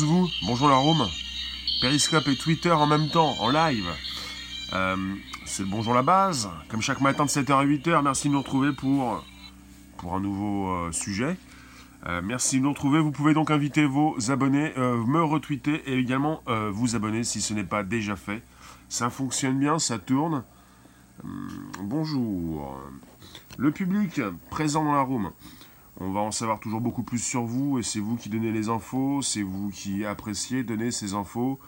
Vous, bonjour la Rome. Periscope et Twitter en même temps, en live. Euh, c'est bonjour la base. Comme chaque matin de 7h à 8h, merci de nous retrouver pour, pour un nouveau euh, sujet. Euh, merci de nous retrouver. Vous pouvez donc inviter vos abonnés, me retweeter et également vous abonner si ce n'est pas déjà fait. Ça fonctionne bien, ça tourne. Bonjour. Le public présent dans la room. On va en savoir toujours beaucoup plus sur vous et c'est vous qui donnez les infos, c'est vous qui appréciez donner ces infos.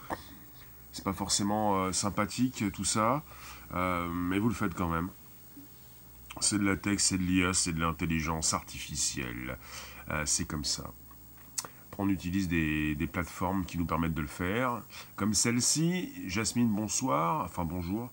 C'est pas forcément euh, sympathique tout ça, euh, mais vous le faites quand même. C'est de la tech, c'est de l'IA, c'est de l'intelligence artificielle. Euh, c'est comme ça. On utilise des, plateformes qui nous permettent de le faire, comme celle-ci. Jasmine, bonsoir. Enfin, bonjour.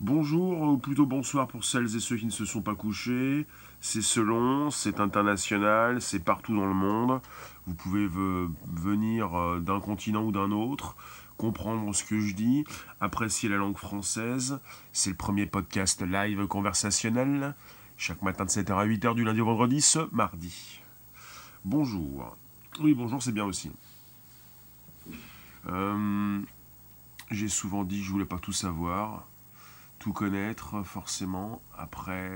Bonjour, ou plutôt bonsoir pour celles et ceux qui ne se sont pas couchés. C'est selon, c'est international, c'est partout dans le monde. Vous pouvez venir euh, d'un continent ou d'un autre, comprendre ce que je dis, apprécier la langue française. C'est le premier podcast live conversationnel, chaque matin de 7h à 8h du lundi au vendredi, ce mardi. Bonjour. Oui, bonjour, c'est bien aussi. Euh, j'ai souvent dit que je voulais pas tout savoir tout connaître forcément. Après,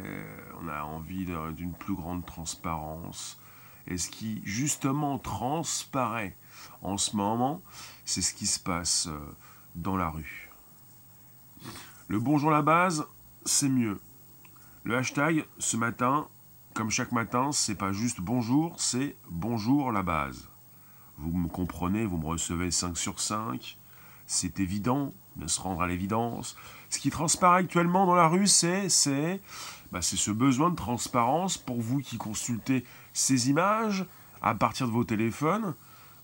on a envie d'une plus grande transparence. Et ce qui justement transparaît en ce moment, c'est ce qui se passe euh, dans la rue. Le bonjour la base, c'est mieux. Le hashtag ce matin, comme chaque matin, c'est pas juste bonjour, c'est bonjour la base. Vous me comprenez, vous me recevez 5 sur 5. C'est évident de se rendre à l'évidence. Ce qui transparaît actuellement dans la rue, c'est c'est bah, ce besoin de transparence pour vous qui consultez ces images à partir de vos téléphones.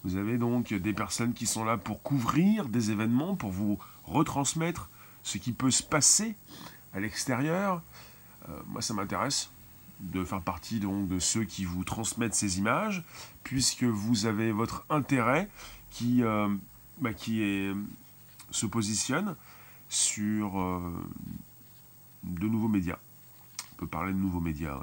Vous avez donc des personnes qui sont là pour couvrir des événements, pour vous retransmettre ce qui peut se passer à l'extérieur. Euh, moi, ça m'intéresse de faire partie donc de ceux qui vous transmettent ces images, puisque vous avez votre intérêt qui, euh, bah, qui se positionne sur euh, de nouveaux médias. On peut parler de nouveaux médias,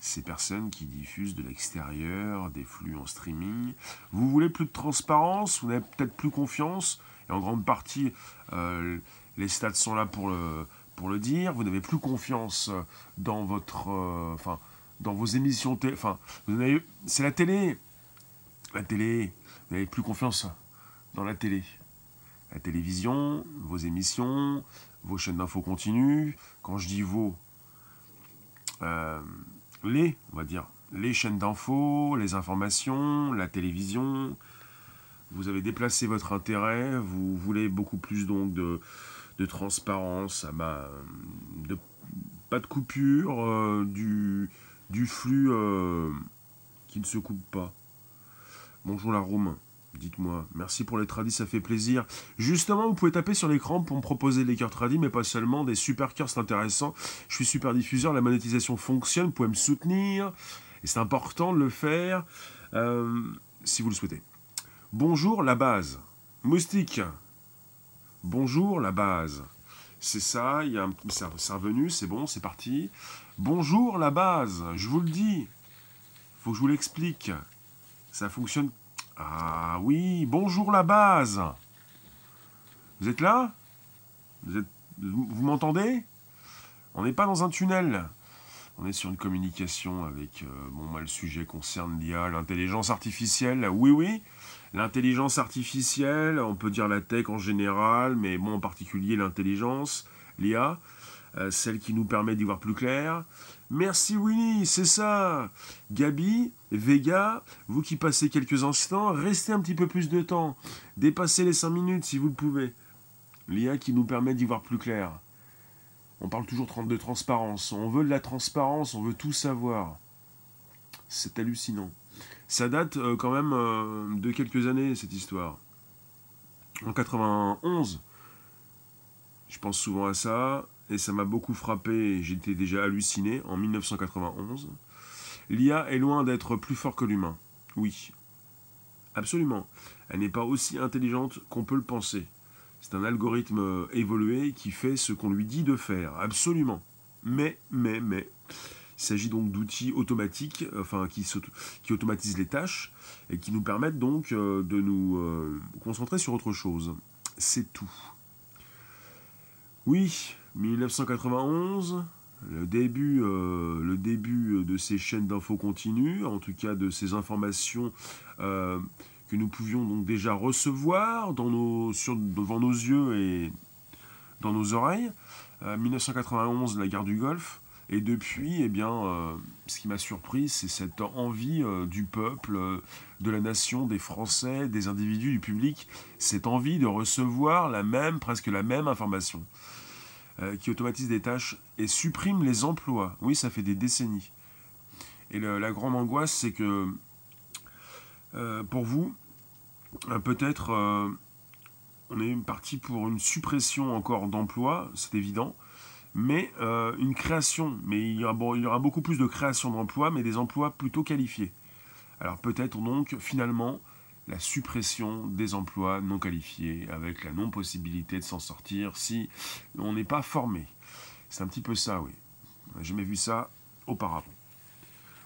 Ces personnes qui diffusent de l'extérieur, des flux en streaming. Vous voulez plus de transparence, vous n'avez peut-être plus confiance, et en grande partie, euh, les stats sont là pour le, pour le dire. Vous n'avez plus confiance dans votre, euh, dans vos émissions. Enfin, c'est la télé. La télé. Vous n'avez plus confiance dans la télé la télévision, vos émissions, vos chaînes d'infos continues. Quand je dis vos, euh, les, on va dire, les chaînes d'infos, les informations, la télévision. Vous avez déplacé votre intérêt, vous voulez beaucoup plus donc de, transparence, ah de, pas de coupure, euh, du, flux euh, qui ne se coupe pas. Bonjour la room. Dites-moi, merci pour les tradis, ça fait plaisir. Justement, vous pouvez taper sur l'écran pour me proposer des cœurs tradis, mais pas seulement, des super cœurs, c'est intéressant. Je suis super diffuseur, la monétisation fonctionne, vous pouvez me soutenir, et c'est important de le faire, euh, si vous le souhaitez. Bonjour la base. Moustique. Bonjour la base. C'est ça, il y a un... c'est revenu, c'est bon, c'est parti. Bonjour la base, je vous le dis. Faut que je vous l'explique. Ça fonctionne ah oui, bonjour la base. Vous êtes là? Vous, m'entendez? On n'est pas dans un tunnel. On est sur une communication avec... Euh, bon, moi, le sujet concerne l'IA, l'intelligence artificielle. Oui, oui, l'intelligence artificielle, on peut dire la tech en général, mais bon, en particulier l'intelligence, l'IA, euh, celle qui nous permet d'y voir plus clair. Merci Winnie, c'est ça. Gabi, Vega, vous qui passez quelques instants, restez un petit peu plus de temps. Dépassez les 5 minutes si vous le pouvez. L'IA qui nous permet d'y voir plus clair. On parle toujours de transparence. On veut de la transparence, on veut tout savoir. C'est hallucinant. Ça date euh, quand même euh, de quelques années, cette histoire. En 91, je pense souvent à ça et ça m'a beaucoup frappé, j'étais déjà halluciné, en 1991. L'IA est loin d'être plus fort que l'humain. Oui. Absolument. Elle n'est pas aussi intelligente qu'on peut le penser. C'est un algorithme évolué qui fait ce qu'on lui dit de faire. Absolument. Mais, mais, mais, Il s'agit donc d'outils automatiques, enfin qui, qui, automatisent les tâches et qui nous permettent donc de nous concentrer sur autre chose. C'est tout. Oui, 1991, le début, euh, le début de ces chaînes d'infos continues, en tout cas de ces informations euh, que nous pouvions donc déjà recevoir devant nos yeux et dans nos oreilles. 1991, euh, la guerre du Golfe. Et depuis, eh bien, ce qui m'a surpris, c'est cette envie du peuple, de la nation, des Français, des individus, du public, cette envie de recevoir la même, presque la même information. Euh, qui automatise des tâches et supprime les emplois. Oui, ça fait des décennies. Et la grande angoisse, c'est que euh, pour vous, euh, peut-être on est parti pour une suppression encore d'emplois, c'est évident, mais une création. Mais il y, aura, il y aura beaucoup plus de création d'emplois, mais des emplois plutôt qualifiés. Alors peut-être donc finalement la suppression des emplois non qualifiés, avec la non-possibilité de s'en sortir si on n'est pas formé. C'est un petit peu ça, oui. J'ai jamais vu ça auparavant.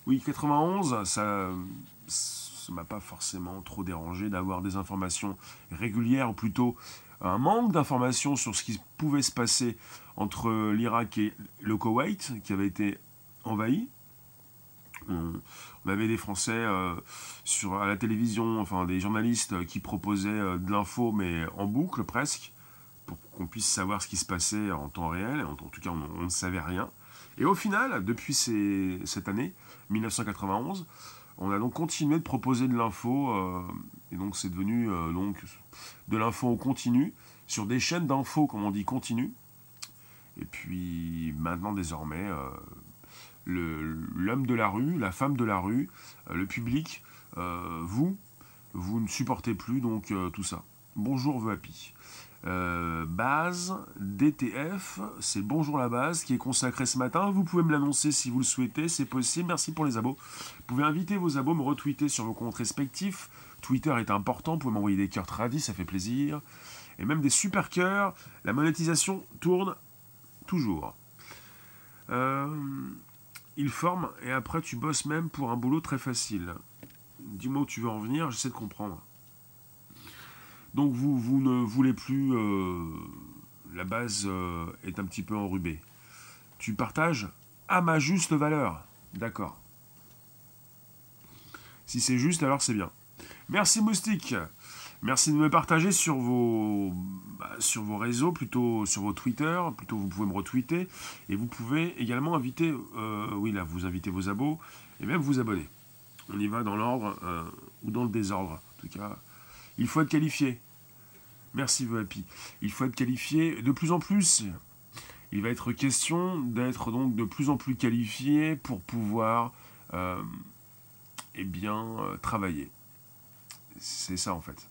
Oui, 91, ça ne m'a pas forcément trop dérangé d'avoir des informations régulières, ou plutôt un manque d'informations sur ce qui pouvait se passer entre l'Irak et le Koweït, qui avait été envahi. On, avait des Français euh, sur, à la télévision, enfin des journalistes qui proposaient euh, de l'info, mais en boucle presque, pour qu'on puisse savoir ce qui se passait en temps réel. En, tout cas, on, ne savait rien. Et au final, depuis cette année, 1991, on a donc continué de proposer de l'info, euh, et donc c'est devenu donc de l'info au continu, sur des chaînes d'info, comme on dit, continu. Et puis maintenant, désormais, l'homme de la rue, la femme de la rue, euh, le public, euh, vous, vous ne supportez plus donc euh, tout ça. Bonjour VAPI. base DTF, c'est Bonjour la base qui est consacré ce matin. Vous pouvez me l'annoncer si vous le souhaitez, c'est possible. Merci pour les abos. Vous pouvez inviter vos abos, me retweeter sur vos comptes respectifs. Twitter est important, vous pouvez m'envoyer des cœurs tradis, ça fait plaisir. Et même des super cœurs. La monétisation tourne toujours. Euh, il forme et après tu bosses même pour un boulot très facile. Dis-moi où tu veux en venir, j'essaie de comprendre. Donc vous, vous ne voulez plus... Euh, la base euh, est un petit peu enrubée. Tu partages à ma juste valeur. D'accord. Si c'est juste, alors c'est bien. Merci Moustique. Merci de me partager sur vos, bah, sur vos réseaux, plutôt sur vos Twitter, plutôt vous pouvez me retweeter, et vous pouvez également inviter, euh, oui là, vous invitez vos abos, et même vous abonner. On y va dans l'ordre euh, ou dans le désordre. En tout cas, il faut être qualifié. Merci VAPI. Il faut être qualifié de plus en plus. Il va être question d'être donc de plus en plus qualifié pour pouvoir euh, eh bien, travailler. C'est ça en fait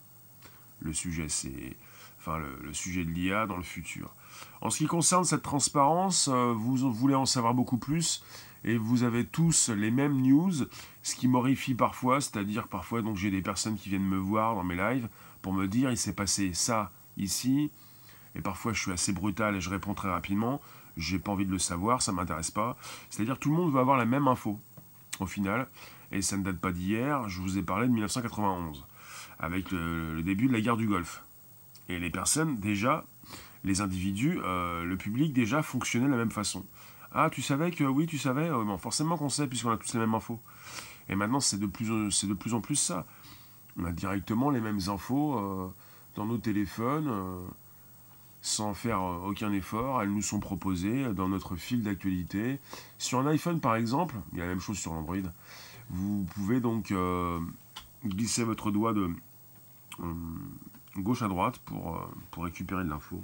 le sujet, c'est enfin le, sujet de l'IA dans le futur. En ce qui concerne cette transparence, euh, vous voulez en savoir beaucoup plus et vous avez tous les mêmes news, ce qui m'horrifie parfois, c'est-à-dire parfois donc j'ai des personnes qui viennent me voir dans mes lives pour me dire il s'est passé ça ici et parfois je suis assez brutal et je réponds très rapidement, j'ai pas envie de le savoir, ça m'intéresse pas. C'est-à-dire tout le monde veut avoir la même info au final et ça ne date pas d'hier, je vous ai parlé de 1991 avec le, début de la guerre du Golfe. Et les personnes, déjà, les individus, euh, le public, déjà, fonctionnaient de la même façon. Ah, tu savais que oui, tu savais bon, Forcément qu'on sait, puisqu'on a tous les mêmes infos. Et maintenant, c'est de, plus, de plus en plus ça. On a directement les mêmes infos euh, dans nos téléphones, euh, sans faire aucun effort. Elles nous sont proposées dans notre fil d'actualité. Sur un iPhone, par exemple, il y a la même chose sur Android. Vous pouvez donc glisser votre doigt de, euh, gauche à droite pour, euh, récupérer de l'info.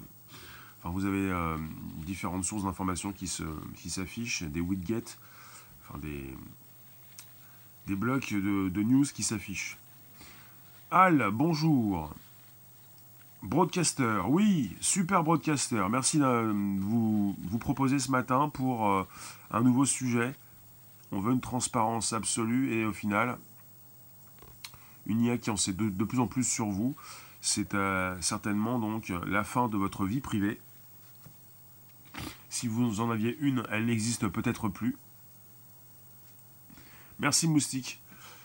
Vous avez euh, différentes sources d'informations qui s'affichent, des widgets, des, blocs de, de news qui s'affichent. Al, bonjour. Broadcaster, oui, super broadcaster. Merci de vous, vous proposer ce matin pour un nouveau sujet. On veut une transparence absolue et au final, une IA qui en sait de, plus en plus sur vous. C'est euh, certainement donc la fin de votre vie privée. Si vous en aviez une, elle n'existe peut-être plus. Merci Moustique.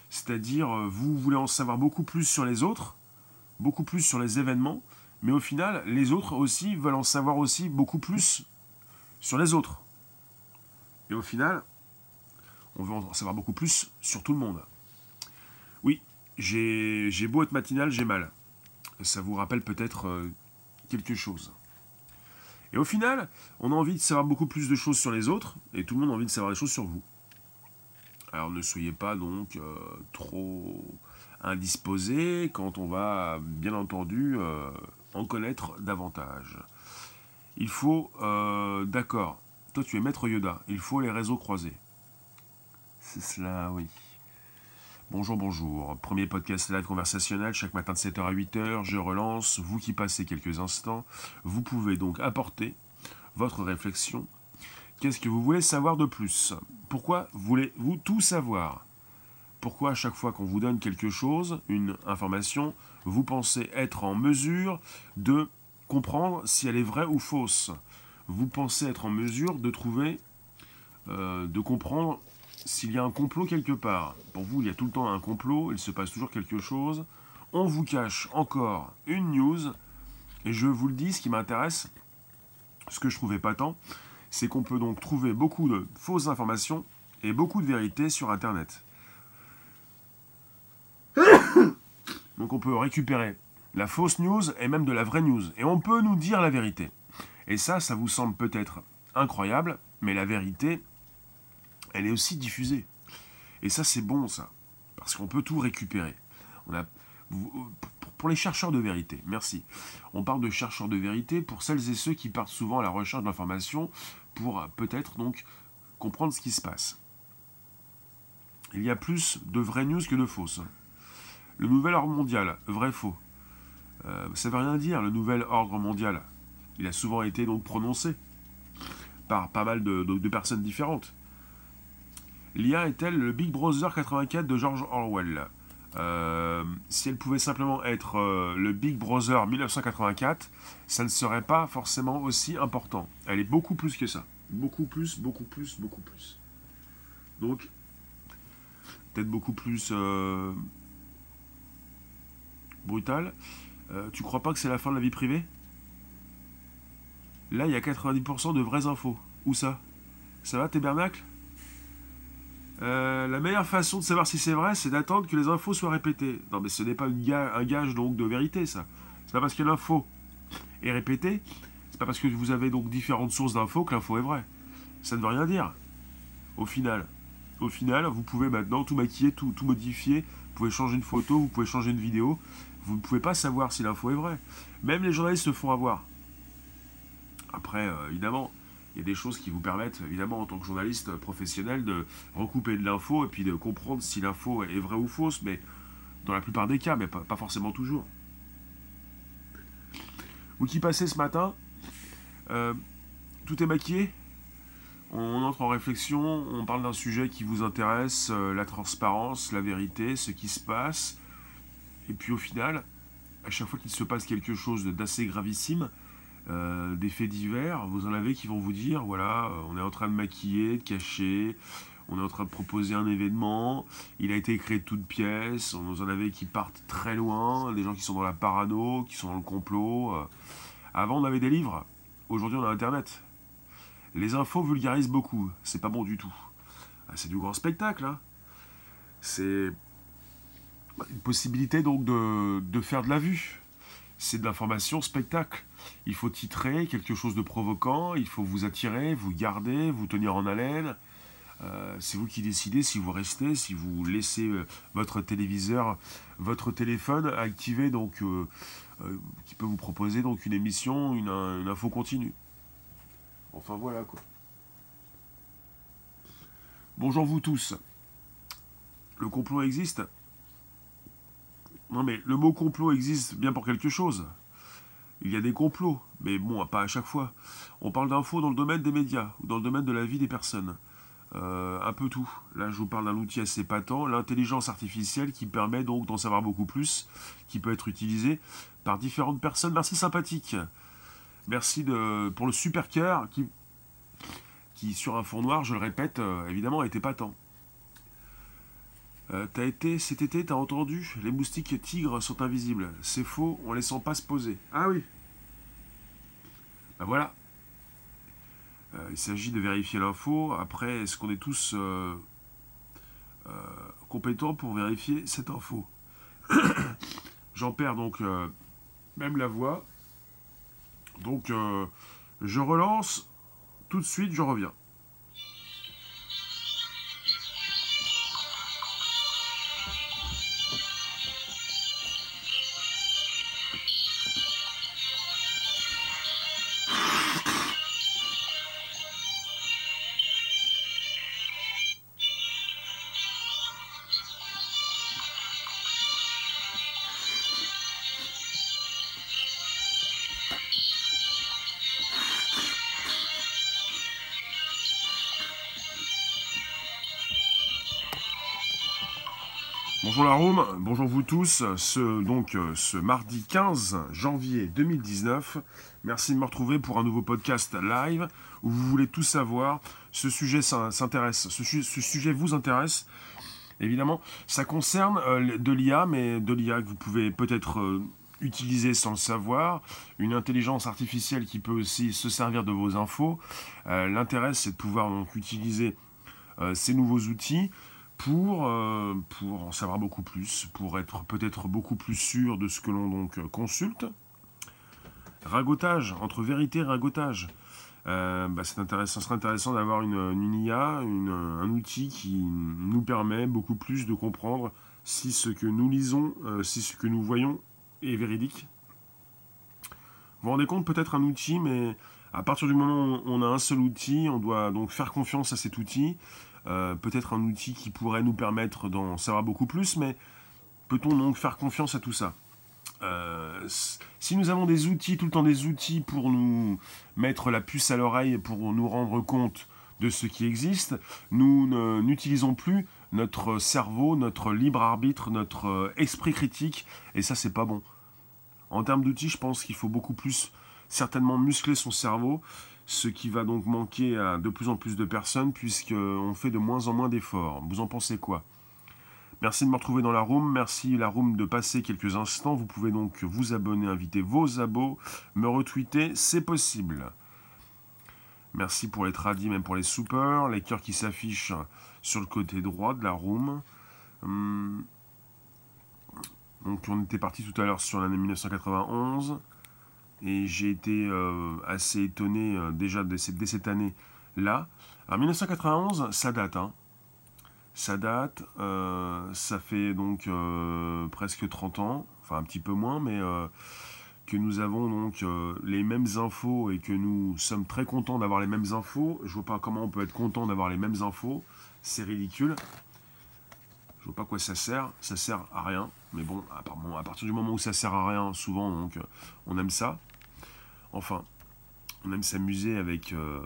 C'est-à-dire, euh, vous voulez en savoir beaucoup plus sur les autres, beaucoup plus sur les événements, mais au final, les autres aussi veulent en savoir aussi beaucoup plus sur les autres. Et au final, on veut en savoir beaucoup plus sur tout le monde. Oui, j'ai beau être matinal, j'ai mal. Ça vous rappelle peut-être euh, quelque chose. Et au final, on a envie de savoir beaucoup plus de choses sur les autres, et tout le monde a envie de savoir des choses sur vous. Alors ne soyez pas donc euh, trop indisposé quand on va bien entendu euh, en connaître davantage. Il faut, d'accord, toi tu es maître Yoda, il faut les réseaux croisés. C'est cela, oui. Bonjour, bonjour. Premier podcast live conversationnel chaque matin de 7h à 8h. Je relance. Vous qui passez quelques instants, vous pouvez donc apporter votre réflexion. Qu'est-ce que vous voulez savoir de plus? Pourquoi voulez-vous tout savoir? Pourquoi à chaque fois qu'on vous donne quelque chose, une information, vous pensez être en mesure de comprendre si elle est vraie ou fausse? Vous pensez être en mesure de trouver, euh, de comprendre s'il y a un complot quelque part, pour vous, il y a tout le temps un complot, il se passe toujours quelque chose, on vous cache encore une news, et je vous le dis, ce qui m'intéresse, ce que je trouvais pas tant, c'est qu'on peut donc trouver beaucoup de fausses informations et beaucoup de vérités sur Internet. Donc on peut récupérer la fausse news et même de la vraie news, et on peut nous dire la vérité. Et ça, ça vous semble peut-être incroyable, mais la vérité, elle est aussi diffusée. Et ça, c'est bon, ça. Parce qu'on peut tout récupérer. A, pour les chercheurs de vérité, merci. On parle de chercheurs de vérité pour celles et ceux qui partent souvent à la recherche d'informations pour peut-être donc comprendre ce qui se passe. Il y a plus de vraies news que de fausses. Le nouvel ordre mondial, vrai-faux. Euh, ça ne veut rien dire, le nouvel ordre mondial. Il a souvent été donc prononcé par pas mal de personnes différentes. L'IA est-elle le Big Brother 84 de George Orwell? Euh, si elle pouvait simplement être euh, le Big Brother 1984, ça ne serait pas forcément aussi important. Elle est beaucoup plus que ça. Beaucoup plus, beaucoup plus, beaucoup plus. Donc, peut-être beaucoup plus euh, brutal. tu crois pas que c'est la fin de la vie privée? Là, il y a 90% de vraies infos. Où ça? Ça va, tes bernacles? Euh, la meilleure façon de savoir si c'est vrai, c'est d'attendre que les infos soient répétées. Non, mais ce n'est pas un gage donc de vérité, ça. C'est pas parce que l'info est répétée, c'est pas parce que vous avez donc différentes sources d'infos que l'info est vraie. Ça ne veut rien dire. Au final, au final, vous pouvez maintenant tout maquiller, tout, modifier. Vous pouvez changer une photo, vous pouvez changer une vidéo. Vous ne pouvez pas savoir si l'info est vraie. Même les journalistes se font avoir. Après, euh, évidemment, il y a des choses qui vous permettent, évidemment, en tant que journaliste professionnel, de recouper de l'info et puis de comprendre si l'info est vraie ou fausse, mais dans la plupart des cas, mais pas, forcément toujours. Vous qui passez ce matin, euh, tout est maquillé? On entre en réflexion, on parle d'un sujet qui vous intéresse, euh, la transparence, la vérité, ce qui se passe. Et puis au final, à chaque fois qu'il se passe quelque chose d'assez gravissime, euh, des faits divers, vous en avez qui vont vous dire, voilà, euh, on est en train de maquiller, de cacher, on est en train de proposer un événement, il a été créé de toutes pièces, on en avait qui partent très loin, des gens qui sont dans la parano, qui sont dans le complot. Euh. Avant on avait des livres, aujourd'hui on a Internet. Les infos vulgarisent beaucoup, c'est pas bon du tout. Ah, c'est du grand spectacle, hein. C'est une possibilité donc de, de faire de la vue. C'est de l'information spectacle. Il faut titrer quelque chose de provoquant, il faut vous attirer, vous garder, vous tenir en haleine. Euh, c'est vous qui décidez si vous restez, si vous laissez euh, votre téléviseur, votre téléphone activé, donc euh, qui peut vous proposer donc une émission, une, une, info continue. Enfin voilà quoi. Bonjour vous tous. Le complot existe Non mais le mot complot existe bien pour quelque chose il y a des complots, mais bon, pas à chaque fois. On parle d'infos dans le domaine des médias ou dans le domaine de la vie des personnes. Euh, un peu tout. Là, je vous parle d'un outil assez patent, l'intelligence artificielle qui permet donc d'en savoir beaucoup plus, qui peut être utilisé par différentes personnes. Merci sympathique. Merci pour le super cœur qui, qui, sur un fond noir, je le répète, euh, évidemment, était patent. Euh, t'as été cet été, t'as entendu Les moustiques tigres sont invisibles. C'est faux, on les sent pas se poser. Ah oui. Ben voilà. Euh, il s'agit de vérifier l'info. Après, est-ce qu'on est tous euh, compétents pour vérifier cette info? J'en perds donc même la voix. Donc, je relance. Tout de suite, je reviens. Bonjour vous tous. Ce, donc, euh, ce mardi 15 janvier 2019, merci de me retrouver pour un nouveau podcast live où vous voulez tout savoir. Ce sujet vous intéresse. Évidemment, ça concerne euh, de l'IA, mais de l'IA que vous pouvez peut-être euh, utiliser sans le savoir, une intelligence artificielle qui peut aussi se servir de vos infos. L'intérêt, c'est de pouvoir utiliser ces nouveaux outils pour, euh, pour en savoir beaucoup plus, pour être peut-être beaucoup plus sûr de ce que l'on donc consulte. Ragotage, entre vérité et ragotage. Euh, bah, c'est intéressant, ce serait intéressant d'avoir une, une, IA, un outil qui nous permet beaucoup plus de comprendre si ce que nous lisons, euh, si ce que nous voyons est véridique. Vous vous rendez compte, peut-être un outil, mais à partir du moment où on a un seul outil, on doit donc faire confiance à cet outil euh, peut-être un outil qui pourrait nous permettre d'en savoir beaucoup plus, mais peut-on donc faire confiance à tout ça euh, si nous avons des outils, tout le temps des outils pour nous mettre la puce à l'oreille, pour nous rendre compte de ce qui existe, nous n'utilisons plus notre cerveau, notre libre arbitre, notre euh, esprit critique, et ça c'est pas bon. En termes d'outils, je pense qu'il faut beaucoup plus certainement muscler son cerveau, ce qui va donc manquer à de plus en plus de personnes puisqu'on fait de moins en moins d'efforts. Vous en pensez quoi? Merci de me retrouver dans la room, merci la room de passer quelques instants. Vous pouvez donc vous abonner, inviter vos abos, me retweeter, c'est possible. Merci pour les tradis, même pour les soupers, les cœurs qui s'affichent sur le côté droit de la room. Hum. Donc on était parti tout à l'heure sur l'année 1991 et j'ai été euh, assez étonné euh, déjà dès, cette année-là. Alors 1991, ça date, hein. Ça date, euh, ça fait donc presque 30 ans, enfin un petit peu moins, mais que nous avons donc les mêmes infos et que nous sommes très contents d'avoir les mêmes infos. Je vois pas comment on peut être content d'avoir les mêmes infos, c'est ridicule. Je vois pas quoi ça sert, ça sert à rien. Mais bon, à partir du moment où ça sert à rien, souvent donc on aime ça. Enfin, on aime s'amuser avec euh,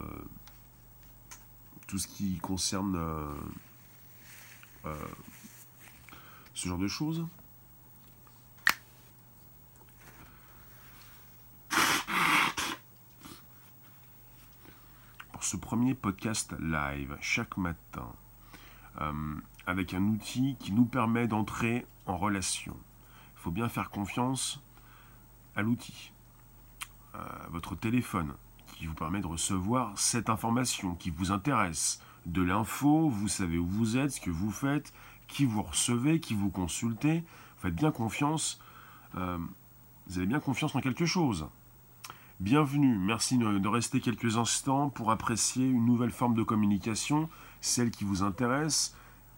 tout ce qui concerne euh, euh, ce genre de choses. Pour ce premier podcast live, chaque matin, avec un outil qui nous permet d'entrer en relation. Il faut bien faire confiance à l'outil. Euh, votre téléphone qui vous permet de recevoir cette information qui vous intéresse. De l'info, vous savez où vous êtes, ce que vous faites, qui vous recevez, qui vous consultez. Faites bien confiance. Euh, vous avez bien confiance en quelque chose. Bienvenue, merci de rester quelques instants pour apprécier une nouvelle forme de communication, celle qui vous intéresse.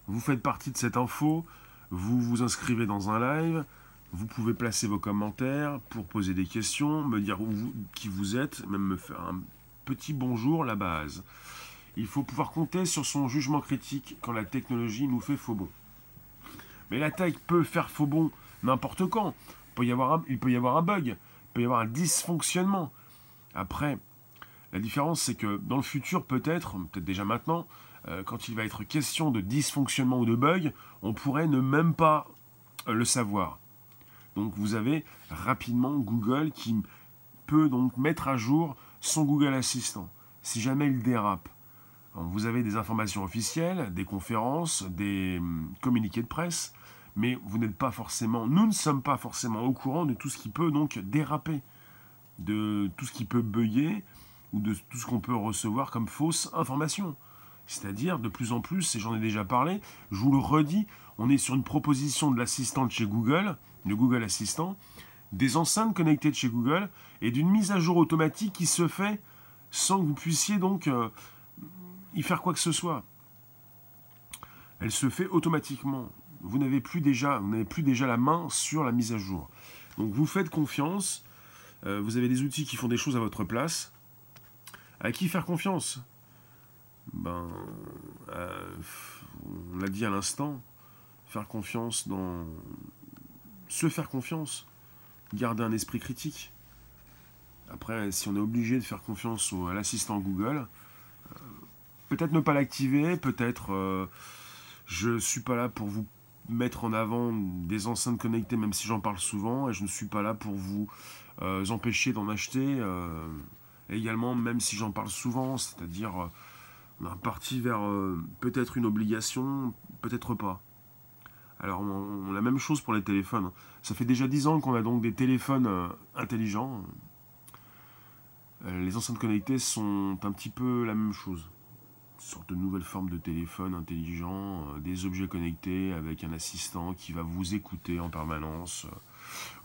Vous faites partie de cette info, vous vous inscrivez dans un live, vous pouvez placer vos commentaires pour poser des questions, me dire qui vous êtes, même me faire un petit bonjour, la base. Il faut pouvoir compter sur son jugement critique quand la technologie nous fait faux bon. Mais la tech peut faire faux bon n'importe quand. Il peut, y avoir un, bug, il peut y avoir un dysfonctionnement. Après, la différence c'est que dans le futur peut-être, peut-être déjà maintenant, euh, quand il va être question de dysfonctionnement ou de bug, on pourrait ne même pas le savoir. Donc vous avez rapidement Google qui peut donc mettre à jour son Google Assistant. Si jamais il dérape, Vous avez des informations officielles, des conférences, des hum, communiqués de presse, mais vous n'êtes pas forcément, nous ne sommes pas forcément au courant de tout ce qui peut donc déraper, de tout ce qui peut beuiller ou de tout ce qu'on peut recevoir comme fausse information. C'est-à-dire, de plus en plus, et j'en ai déjà parlé, je vous le redis, on est sur une proposition de l'assistant de chez Google, le Google Assistant, des enceintes connectées de chez Google et d'une mise à jour automatique qui se fait sans que vous puissiez donc euh, y faire quoi que ce soit. Elle se fait automatiquement. Vous n'avez plus déjà, vous n'avez plus déjà la main sur la mise à jour. Donc vous faites confiance. Euh, vous avez des outils qui font des choses à votre place. À qui faire confiance? Ben, euh, on l'a dit à l'instant. Faire confiance dans se faire confiance. Garder un esprit critique. Après, si on est obligé de faire confiance à l'assistant Google, euh, peut-être ne pas l'activer, peut-être euh, je ne suis pas là pour vous mettre en avant des enceintes connectées, même si j'en parle souvent, et je ne suis pas là pour vous euh, empêcher d'en acheter. également, même si j'en parle souvent, c'est-à-dire on est parti vers peut-être une obligation, peut-être pas. Alors, la même chose pour les téléphones. Ça fait déjà 10 ans qu'on a donc des téléphones intelligents, euh, les enceintes connectées sont un petit peu la même chose. Une sorte de nouvelle forme de téléphone intelligent, euh, des objets connectés avec un assistant qui va vous écouter en permanence.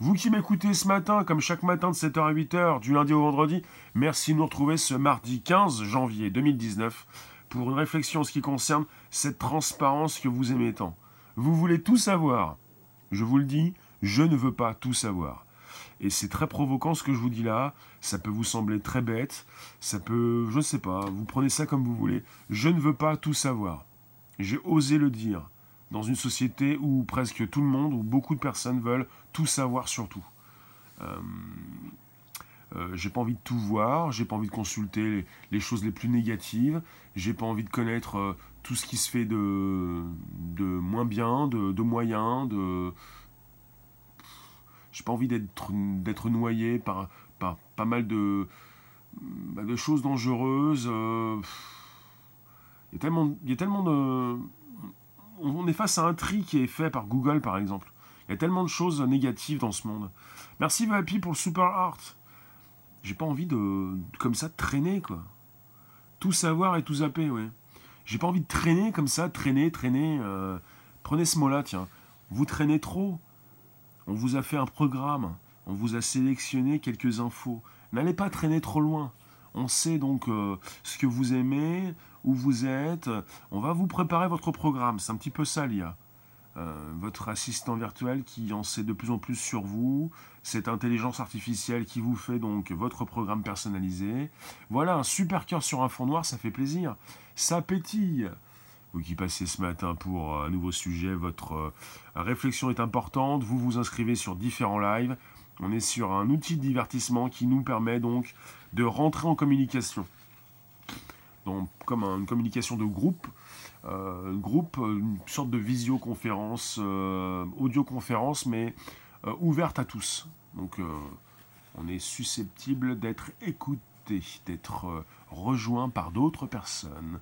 Vous qui m'écoutez ce matin, comme chaque matin de 7h à 8h, du lundi au vendredi, merci de nous retrouver ce mardi 15 janvier 2019 pour une réflexion en ce qui concerne cette transparence que vous aimez tant. Vous voulez tout savoir. Je vous le dis, je ne veux pas tout savoir. Et c'est très provoquant ce que je vous dis là. Ça peut vous sembler très bête. Ça peut, je ne sais pas, vous prenez ça comme vous voulez. Je ne veux pas tout savoir. J'ai osé le dire. Dans une société où presque tout le monde, où beaucoup de personnes veulent tout savoir sur tout. Euh, euh, j'ai pas envie de tout voir, j'ai pas envie de consulter les, choses les plus négatives, j'ai pas envie de connaître euh, tout ce qui se fait de, de moins bien, de, de moyen, de, j'ai pas envie d'être noyé par, pas mal de, bah, de choses dangereuses. Euh, il y a tellement, tellement de. On est face à un tri qui est fait par Google, par exemple. Il y a tellement de choses négatives dans ce monde. Merci Vapi pour super art. J'ai pas envie de, comme ça, traîner, quoi. Tout savoir et tout zapper, ouais. J'ai pas envie de traîner comme ça, traîner, traîner. Euh, prenez ce mot-là, tiens. Vous traînez trop. On vous a fait un programme, on vous a sélectionné quelques infos. N'allez pas traîner trop loin. On sait donc euh, ce que vous aimez, où vous êtes. On va vous préparer votre programme. C'est un petit peu ça, l'IA. Euh, votre assistant virtuel qui en sait de plus en plus sur vous, cette intelligence artificielle qui vous fait donc votre programme personnalisé. Voilà, un super cœur sur un fond noir, ça fait plaisir. Ça. Vous qui passez ce matin pour euh, un nouveau sujet, votre euh, réflexion est importante. Vous vous inscrivez sur différents lives. On est sur un outil de divertissement qui nous permet donc de rentrer en communication. Donc, comme une communication de groupe, euh, groupe, une sorte de visioconférence, audioconférence, mais ouverte à tous. Donc, on est susceptible d'être écouté, d'être rejoint par d'autres personnes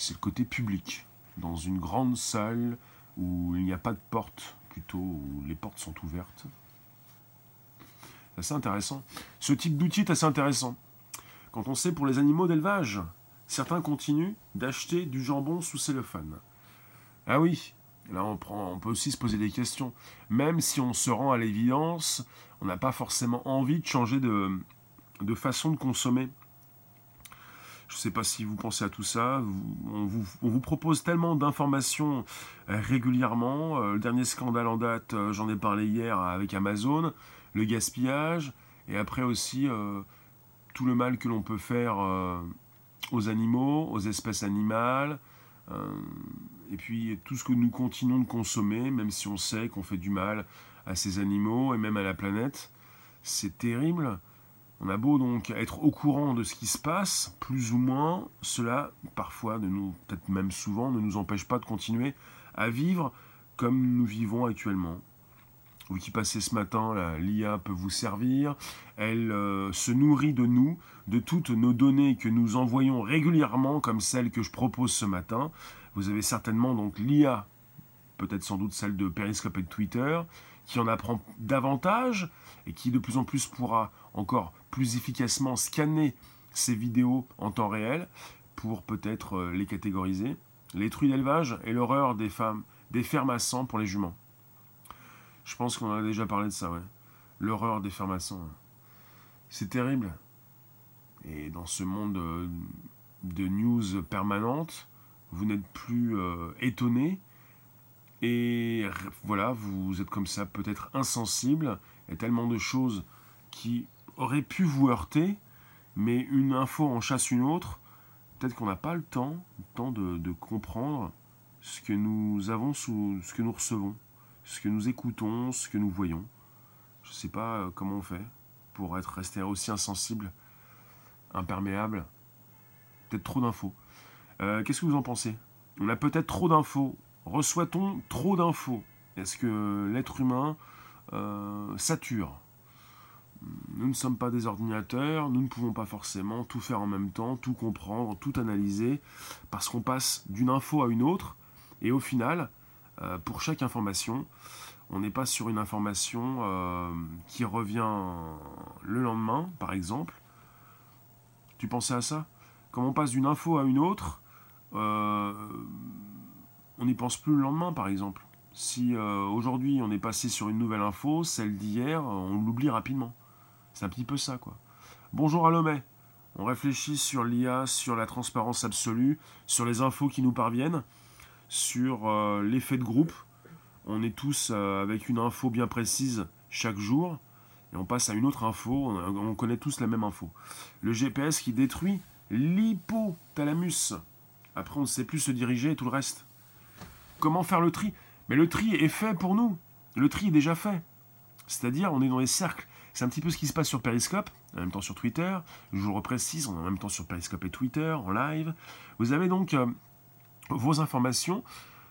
c'est le côté public. Dans une grande salle où il n'y a pas de porte, plutôt où les portes sont ouvertes. Assez intéressant. Ce type d'outil est assez intéressant. Quand on sait pour les animaux d'élevage, certains continuent d'acheter du jambon sous cellophane. Ah oui, là on, peut aussi se poser des questions. Même si on se rend à l'évidence, on n'a pas forcément envie de changer de façon de consommer. Je ne sais pas si vous pensez à tout ça. On vous, propose tellement d'informations euh, régulièrement. Euh, le dernier scandale en date, euh, j'en ai parlé hier avec Amazon, le gaspillage, et après aussi tout le mal que l'on peut faire aux animaux, aux espèces animales, et puis tout ce que nous continuons de consommer, même si on sait qu'on fait du mal à ces animaux et même à la planète. C'est terrible. On a beau donc être au courant de ce qui se passe, plus ou moins, cela, parfois, nous, peut-être même souvent, ne nous empêche pas de continuer à vivre comme nous vivons actuellement. vous qui passez ce matin, l'IA peut vous servir. Elle euh, se nourrit de nous, de toutes nos données que nous envoyons régulièrement, comme celles que je propose ce matin. Vous avez certainement donc l'IA, peut-être sans doute celle de Periscope et de Twitter, qui en apprend davantage et qui de plus en plus pourra encore plus efficacement scanner ces vidéos en temps réel pour peut-être euh, les catégoriser. Les truies d'élevage et l'horreur des femmes, des fermes à sang pour les juments. Je pense qu'on a déjà parlé de ça, ouais. L'horreur des fermes à sang. C'est terrible. Et dans ce monde euh, de news permanente, vous n'êtes plus euh, étonné. Et voilà, vous êtes comme ça, peut-être insensible. Il y a tellement de choses qui auraient pu vous heurter, mais une info en chasse une autre. Peut-être qu'on n'a pas le temps, le temps de, comprendre ce que nous avons ce que nous recevons ce que nous écoutons, ce que nous voyons. Je ne sais pas euh, comment on fait pour être resté aussi insensible, imperméable. Peut-être trop d'infos. Euh, qu'est-ce que vous en pensez? On a peut-être trop d'infos. Reçoit-on trop d'infos? Est-ce que l'être humain euh, sature? Nous ne sommes pas des ordinateurs, nous ne pouvons pas forcément tout faire en même temps, tout comprendre, tout analyser, parce qu'on passe d'une info à une autre, et au final, euh, pour chaque information. On n'est pas sur une information euh, qui revient le lendemain, par exemple. Tu pensais à ça? Quand on passe d'une info à une autre, euh, on n'y pense plus le lendemain, par exemple. Si aujourd'hui on est passé sur une nouvelle info, celle d'hier, on l'oublie rapidement. C'est un petit peu ça, quoi. Bonjour à Lomé. On réfléchit sur l'IA, sur la transparence absolue, sur les infos qui nous parviennent sur euh, l'effet de groupe. On est tous euh, avec une info bien précise chaque jour et on passe à une autre info. On, connaît tous la même info. Le GPS qui détruit l'hypothalamus. Après, on ne sait plus se diriger et tout le reste. Comment faire le tri? Mais le tri est fait pour nous. Le tri est déjà fait. C'est-à-dire, on est dans les cercles. C'est un petit peu ce qui se passe sur Periscope, en même temps sur Twitter. Je vous le reprécise, on est en même temps sur Periscope et Twitter, en live. Vous avez donc euh, vos informations,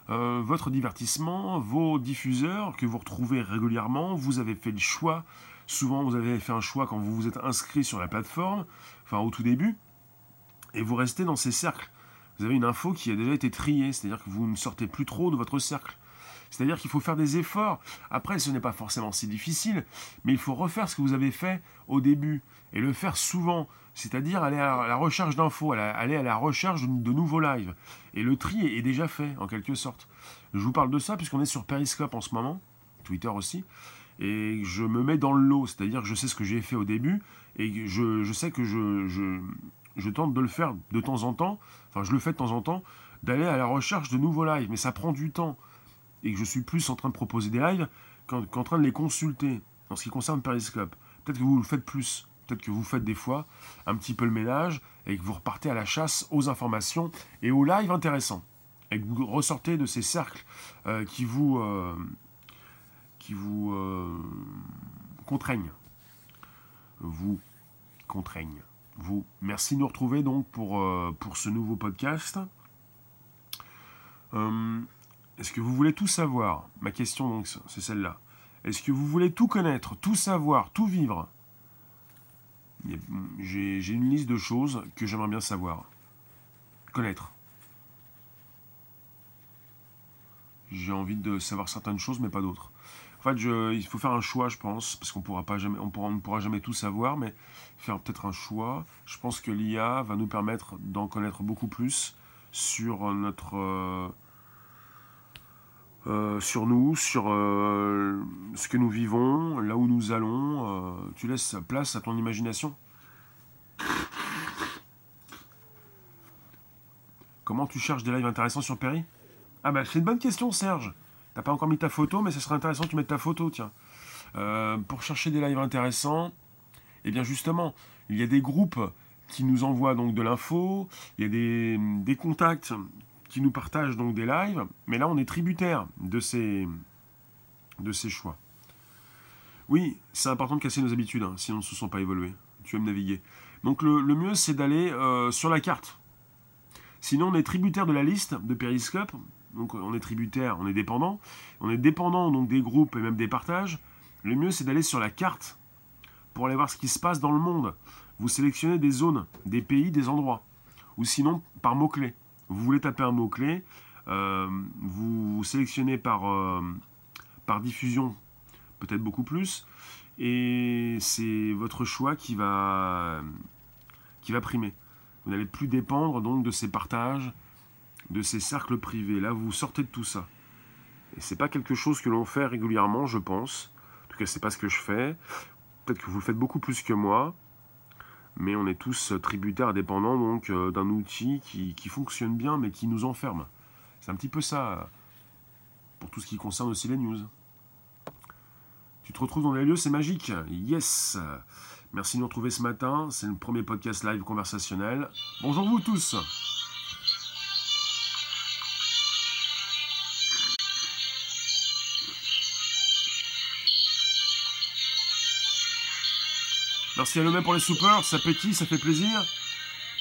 euh, votre divertissement, vos diffuseurs que vous retrouvez régulièrement. Vous avez fait le choix. Souvent, vous avez fait un choix quand vous vous êtes inscrit sur la plateforme, enfin au tout début, et vous restez dans ces cercles. Vous avez une info qui a déjà été triée, c'est-à-dire que vous ne sortez plus trop de votre cercle. C'est-à-dire qu'il faut faire des efforts. Après, ce n'est pas forcément si difficile, mais il faut refaire ce que vous avez fait au début et le faire souvent. C'est-à-dire aller à la recherche d'infos, aller à la recherche de nouveaux lives. Et le tri est déjà fait, en quelque sorte. Je vous parle de ça puisqu'on est sur Periscope en ce moment, Twitter aussi, et je me mets dans le lot, c'est-à-dire que je sais ce que j'ai fait au début, et je, sais que je, je, tente de le faire de temps en temps, enfin je le fais de temps en temps, d'aller à la recherche de nouveaux lives, mais ça prend du temps et que je suis plus en train de proposer des lives qu'en train de les consulter en ce qui concerne Periscope. Peut-être que vous le faites plus, peut-être que vous faites des fois un petit peu le ménage et que vous repartez à la chasse aux informations et aux lives intéressants. Et que vous ressortez de ces cercles euh, qui vous, euh, qui vous euh, contraignent. Vous contraignent. Vous. Merci de nous retrouver donc pour, pour ce nouveau podcast. Est-ce que vous voulez tout savoir? Ma question donc c'est celle-là. Est-ce que vous voulez tout connaître, tout savoir, tout vivre? J'ai une liste de choses que j'aimerais bien savoir. Connaître. J'ai envie de savoir certaines choses, mais pas d'autres. En fait, il faut faire un choix, je pense, parce qu'on ne pourra jamais tout savoir, mais faire peut-être un choix. Je pense que l'IA va nous permettre d'en connaître beaucoup plus sur notre euh, euh, sur nous, sur euh, ce que nous vivons, là où nous allons. Euh, tu laisses place à ton imagination. Comment tu cherches des lives intéressants sur Perry? Ah bah c'est une bonne question Serge. T'as pas encore mis ta photo, mais ce serait intéressant que tu mettes ta photo, tiens. pour chercher des lives intéressants, eh bien justement, il y a des groupes qui nous envoient donc de l'info, il y a des, des contacts qui nous partagent donc des lives, mais là on est tributaire de ces, de ces choix. Oui, c'est important de casser nos habitudes, hein, sinon on ne se sent pas évoluer. Tu aimes naviguer. Donc le, mieux c'est d'aller euh, sur la carte. Sinon on est tributaire de la liste de Periscope, donc on est tributaire, on est dépendant, on est dépendant donc des groupes et même des partages, le mieux c'est d'aller sur la carte pour aller voir ce qui se passe dans le monde. Vous sélectionnez des zones, des pays, des endroits, ou sinon par mots-clés. Vous voulez taper un mot-clé, euh, vous sélectionnez par, euh, par diffusion, peut-être beaucoup plus, et c'est votre choix qui va, qui va primer. Vous n'allez plus dépendre donc de ces partages, de ces cercles privés. Là, vous sortez de tout ça. Et c'est pas quelque chose que l'on fait régulièrement, je pense. En tout cas, c'est pas ce que je fais. Peut-être que vous le faites beaucoup plus que moi. Mais on est tous tributaires, dépendants donc euh, d'un outil qui, qui, fonctionne bien, mais qui nous enferme. C'est un petit peu ça pour tout ce qui concerne aussi les news. Tu te retrouves dans les lieux, c'est magique. Yes. Merci de nous retrouver ce matin. C'est le premier podcast live conversationnel. Bonjour vous tous. Merci à Lomé pour les soupers, ça pétille, ça fait plaisir.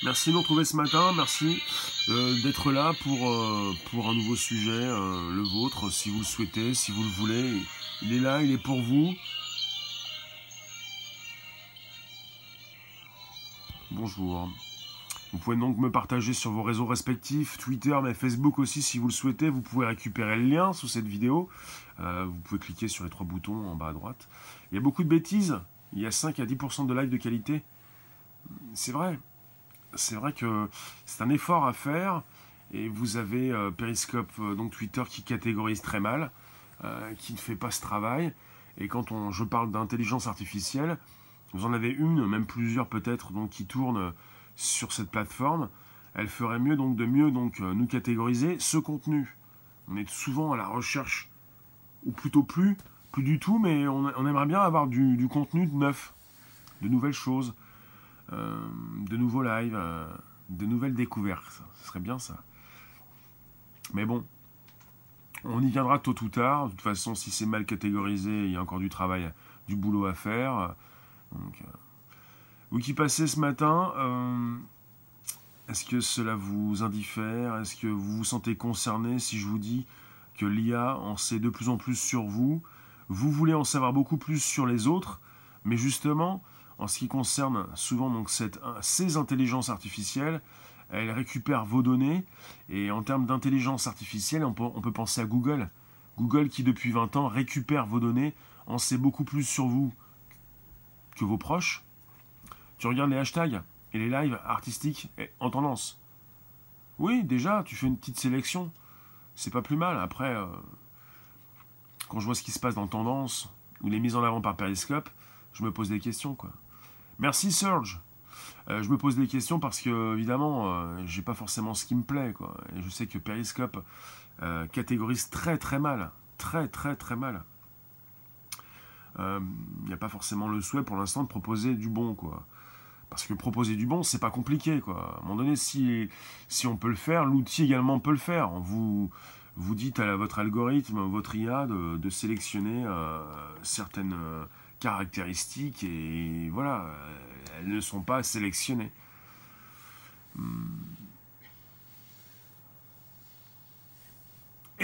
Merci de nous retrouver ce matin, merci euh, d'être là pour, euh, pour un nouveau sujet, euh, le vôtre, si vous le souhaitez, si vous le voulez. Il est là, il est pour vous. Bonjour. Vous pouvez donc me partager sur vos réseaux respectifs, Twitter, mais Facebook aussi si vous le souhaitez. Vous pouvez récupérer le lien sous cette vidéo. vous pouvez cliquer sur les trois boutons en bas à droite. Il y a beaucoup de bêtises il y a 5 à 10% de live de qualité. C'est vrai. C'est vrai que c'est un effort à faire. Et vous avez euh, Periscope, euh, donc Twitter, qui catégorise très mal, euh, qui ne fait pas ce travail. Et quand on, je parle d'intelligence artificielle, vous en avez une, même plusieurs peut-être, donc qui tournent sur cette plateforme. Elle ferait mieux donc de mieux donc nous catégoriser ce contenu. On est souvent à la recherche, ou plutôt plus, plus du tout, mais on, aimerait bien avoir du, contenu de neuf, de nouvelles choses, euh, de nouveaux lives, euh, de nouvelles découvertes. Ce serait bien ça. Mais bon, on y viendra tôt ou tard. De toute façon, si c'est mal catégorisé, il y a encore du travail, du boulot à faire. Donc, euh, vous qui passez ce matin, est-ce que cela vous indiffère? Est-ce que vous vous sentez concerné si je vous dis que l'IA en sait de plus en plus sur vous? Vous voulez en savoir beaucoup plus sur les autres, mais justement, en ce qui concerne souvent donc ces intelligences artificielles, elles récupèrent vos données, et en termes d'intelligence artificielle, on peut, on peut penser à Google. Google qui depuis 20 ans récupère vos données, en sait beaucoup plus sur vous que vos proches. Tu regardes les hashtags et les lives artistiques en tendance. Oui, déjà, tu fais une petite sélection. C'est pas plus mal. Après, euh, quand je vois ce qui se passe dans Tendance, ou les mises en avant par Periscope, je me pose des questions. Quoi. Merci Serge. Euh, je me pose des questions parce que, évidemment, euh, j'ai pas forcément ce qui me plaît. Quoi. Et je sais que Periscope euh, catégorise très très mal. Très très très mal. Il n'y a pas forcément le souhait pour l'instant de proposer du bon. quoi. Parce que proposer du bon, c'est pas compliqué. Quoi. À un moment donné, si, si on peut le faire, l'outil également peut le faire. Vous, vous dites à votre algorithme, votre IA, de, sélectionner euh, certaines euh, caractéristiques et voilà, elles ne sont pas sélectionnées. Hé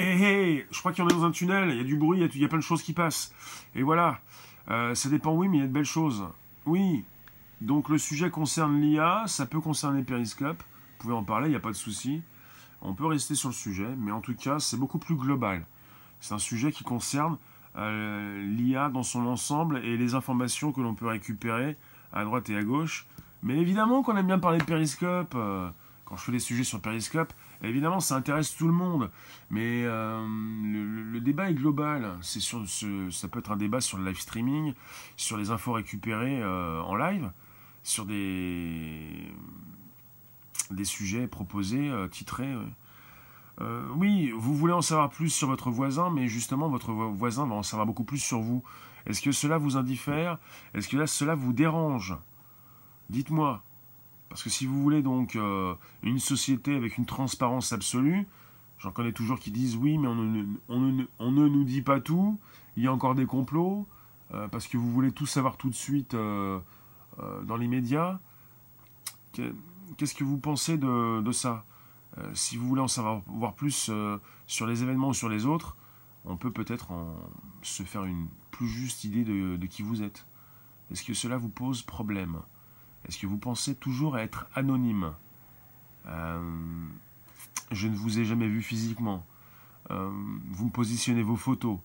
hmm. hé, je crois qu'il y en a dans un tunnel, il y a du bruit, il y a, plein de choses qui passent. Et voilà, euh, ça dépend, oui, mais il y a de belles choses. Oui, donc le sujet concerne l'IA, ça peut concerner Periscope, vous pouvez en parler, il n'y a pas de souci. On peut rester sur le sujet, mais en tout cas, c'est beaucoup plus global. C'est un sujet qui concerne euh, l'IA dans son ensemble et les informations que l'on peut récupérer à droite et à gauche. Mais évidemment qu'on aime bien parler de Periscope. Euh, quand je fais des sujets sur Periscope, évidemment, ça intéresse tout le monde. Mais euh, le, débat est global. C'est sur ça peut être un débat sur le live streaming, sur les infos récupérées en live, sur des des sujets proposés, euh, titrés. Euh, oui, vous voulez en savoir plus sur votre voisin, mais justement, votre voisin va en savoir beaucoup plus sur vous. Est-ce que cela vous indiffère? Est-ce que là, cela vous dérange? Dites-moi. Parce que si vous voulez donc euh, une société avec une transparence absolue, j'en connais toujours qui disent oui, mais on ne, nous dit pas tout, il y a encore des complots, parce que vous voulez tout savoir tout de suite dans les médias. Qu'est-ce que vous pensez de, ça? Si vous voulez en savoir voir plus sur les événements ou sur les autres, on peut peut-être se faire une plus juste idée de qui vous êtes. Est-ce que cela vous pose problème? Est-ce que vous pensez toujours être anonyme? Euh, Je ne vous ai jamais vu physiquement. Euh, vous me positionnez vos photos.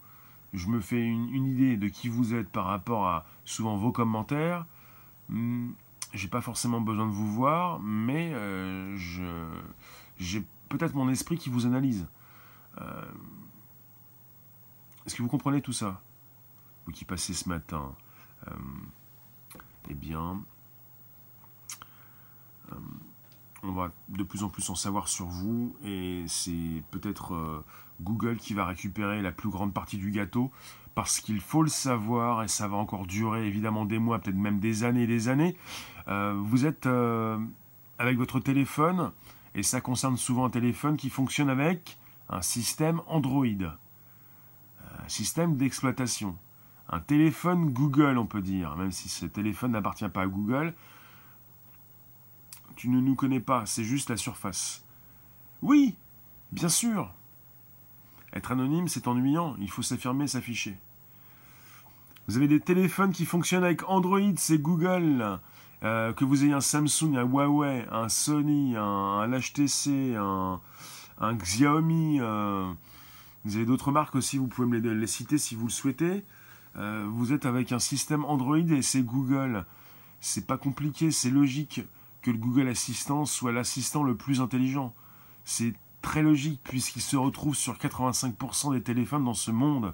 Je me fais une, idée de qui vous êtes par rapport à souvent vos commentaires. Hmm, j'ai pas forcément besoin de vous voir, mais euh, j'ai peut-être mon esprit qui vous analyse. Est-ce que vous comprenez tout ça? Vous qui passez ce matin, euh, eh bien, euh, on va de plus en plus en savoir sur vous et c'est peut-être euh, Google qui va récupérer la plus grande partie du gâteau parce qu'il faut le savoir et ça va encore durer évidemment des mois, peut-être même des années et des années. Vous êtes avec votre téléphone et ça concerne souvent un téléphone qui fonctionne avec un système Android, un système d'exploitation un téléphone Google, on peut dire, même si ce téléphone n'appartient pas à Google. Tu ne nous connais pas, c'est juste la surface. Oui, bien sûr. Être anonyme, c'est ennuyant, il faut s'affirmer, s'afficher. Vous avez des téléphones qui fonctionnent avec Android, c'est Google. Euh, que vous ayez un Samsung, un Huawei, un Sony, un, HTC, un, Xiaomi. Euh, vous avez d'autres marques aussi, vous pouvez me les citer si vous le souhaitez. Euh, vous êtes avec un système Android et c'est Google. C'est pas compliqué, c'est logique que le Google Assistant soit l'assistant le plus intelligent. C'est très logique puisqu'il se retrouve sur 85% des téléphones dans ce monde.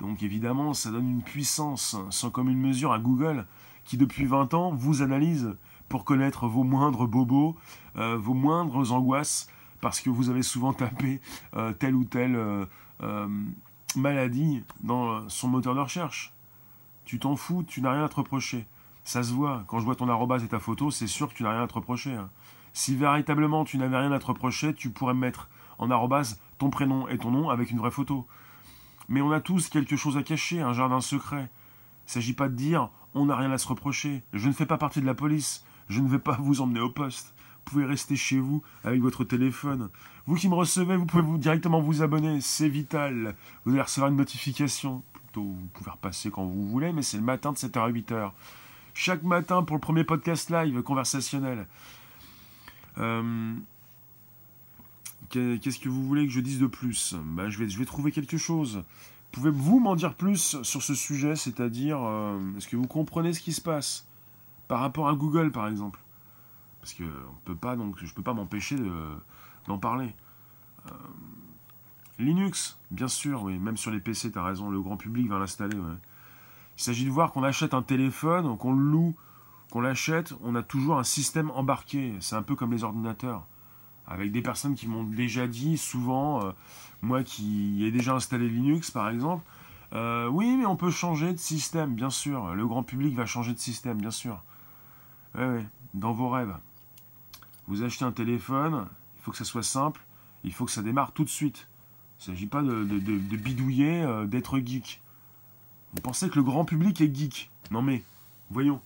Donc évidemment, ça donne une puissance sans commune mesure à Google qui depuis 20 ans vous analyse pour connaître vos moindres bobos, euh, vos moindres angoisses, parce que vous avez souvent tapé euh, tel ou tel maladie dans son moteur de recherche. Tu t'en fous, tu n'as rien à te reprocher. Ça se voit, quand je vois ton arrobase et ta photo, c'est sûr que tu n'as rien à te reprocher. Hein. Si véritablement tu n'avais rien à te reprocher, tu pourrais mettre en arrobase ton prénom et ton nom avec une vraie photo. Mais on a tous quelque chose à cacher, un jardin secret. Il ne s'agit pas de dire on n'a rien à se reprocher. Je ne fais pas partie de la police. Je ne vais pas vous emmener au poste. Vous pouvez rester chez vous avec votre téléphone. Vous qui me recevez, vous pouvez vous directement vous abonner, c'est vital. Vous allez recevoir une notification. Plutôt, vous pouvez repasser quand vous voulez, mais c'est le matin de 7h à 8h. Chaque matin pour le premier podcast live conversationnel. Euh, qu'est-ce que vous voulez que je dise de plus? Vais, je vais trouver quelque chose. Pouvez-vous m'en dire plus sur ce sujet, c'est-à-dire, euh, est-ce que vous comprenez ce qui se passe par rapport à Google, par exemple? Parce que je peux pas m'empêcher d'en parler. Euh, Linux, bien sûr, oui, même sur les PC, tu as raison, le grand public va l'installer. Il s'agit de voir qu'on achète un téléphone, qu'on le loue, qu'on l'achète, on a toujours un système embarqué. C'est un peu comme les ordinateurs. Avec des personnes qui m'ont déjà dit, souvent, euh, moi qui ai déjà installé Linux par exemple, euh, oui, mais on peut changer de système, bien sûr. Le grand public va changer de système, bien sûr. Oui, oui, dans vos rêves. Vous achetez un téléphone, il faut que ça soit simple, il faut que ça démarre tout de suite. Il ne s'agit pas de, bidouiller, euh, d'être geek. Vous pensez que le grand public est geek? Non mais, voyons.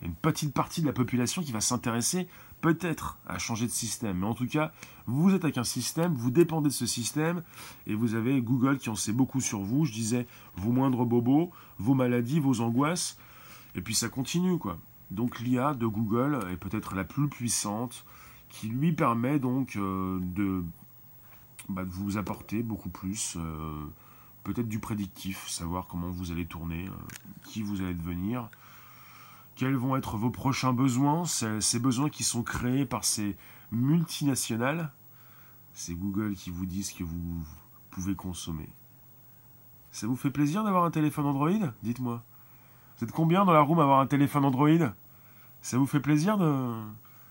Il y a une petite partie de la population qui va s'intéresser peut-être à changer de système. Mais en tout cas, vous êtes avec un système, vous dépendez de ce système, et vous avez Google qui en sait beaucoup sur vous. Je disais, vos moindres bobos, vos maladies, vos angoisses. Et puis ça continue, quoi. Donc l'IA de Google est peut-être la plus puissante, qui lui permet donc euh, bah, de, vous apporter beaucoup plus, euh, peut-être du prédictif, savoir comment vous allez tourner, euh, qui vous allez devenir, quels vont être vos prochains besoins, ces, besoins qui sont créés par ces multinationales, c'est Google qui vous dit ce que vous pouvez consommer. Ça vous fait plaisir d'avoir un téléphone Android? Dites-moi. Vous êtes combien dans la room à avoir un téléphone Android? Ça vous fait plaisir de...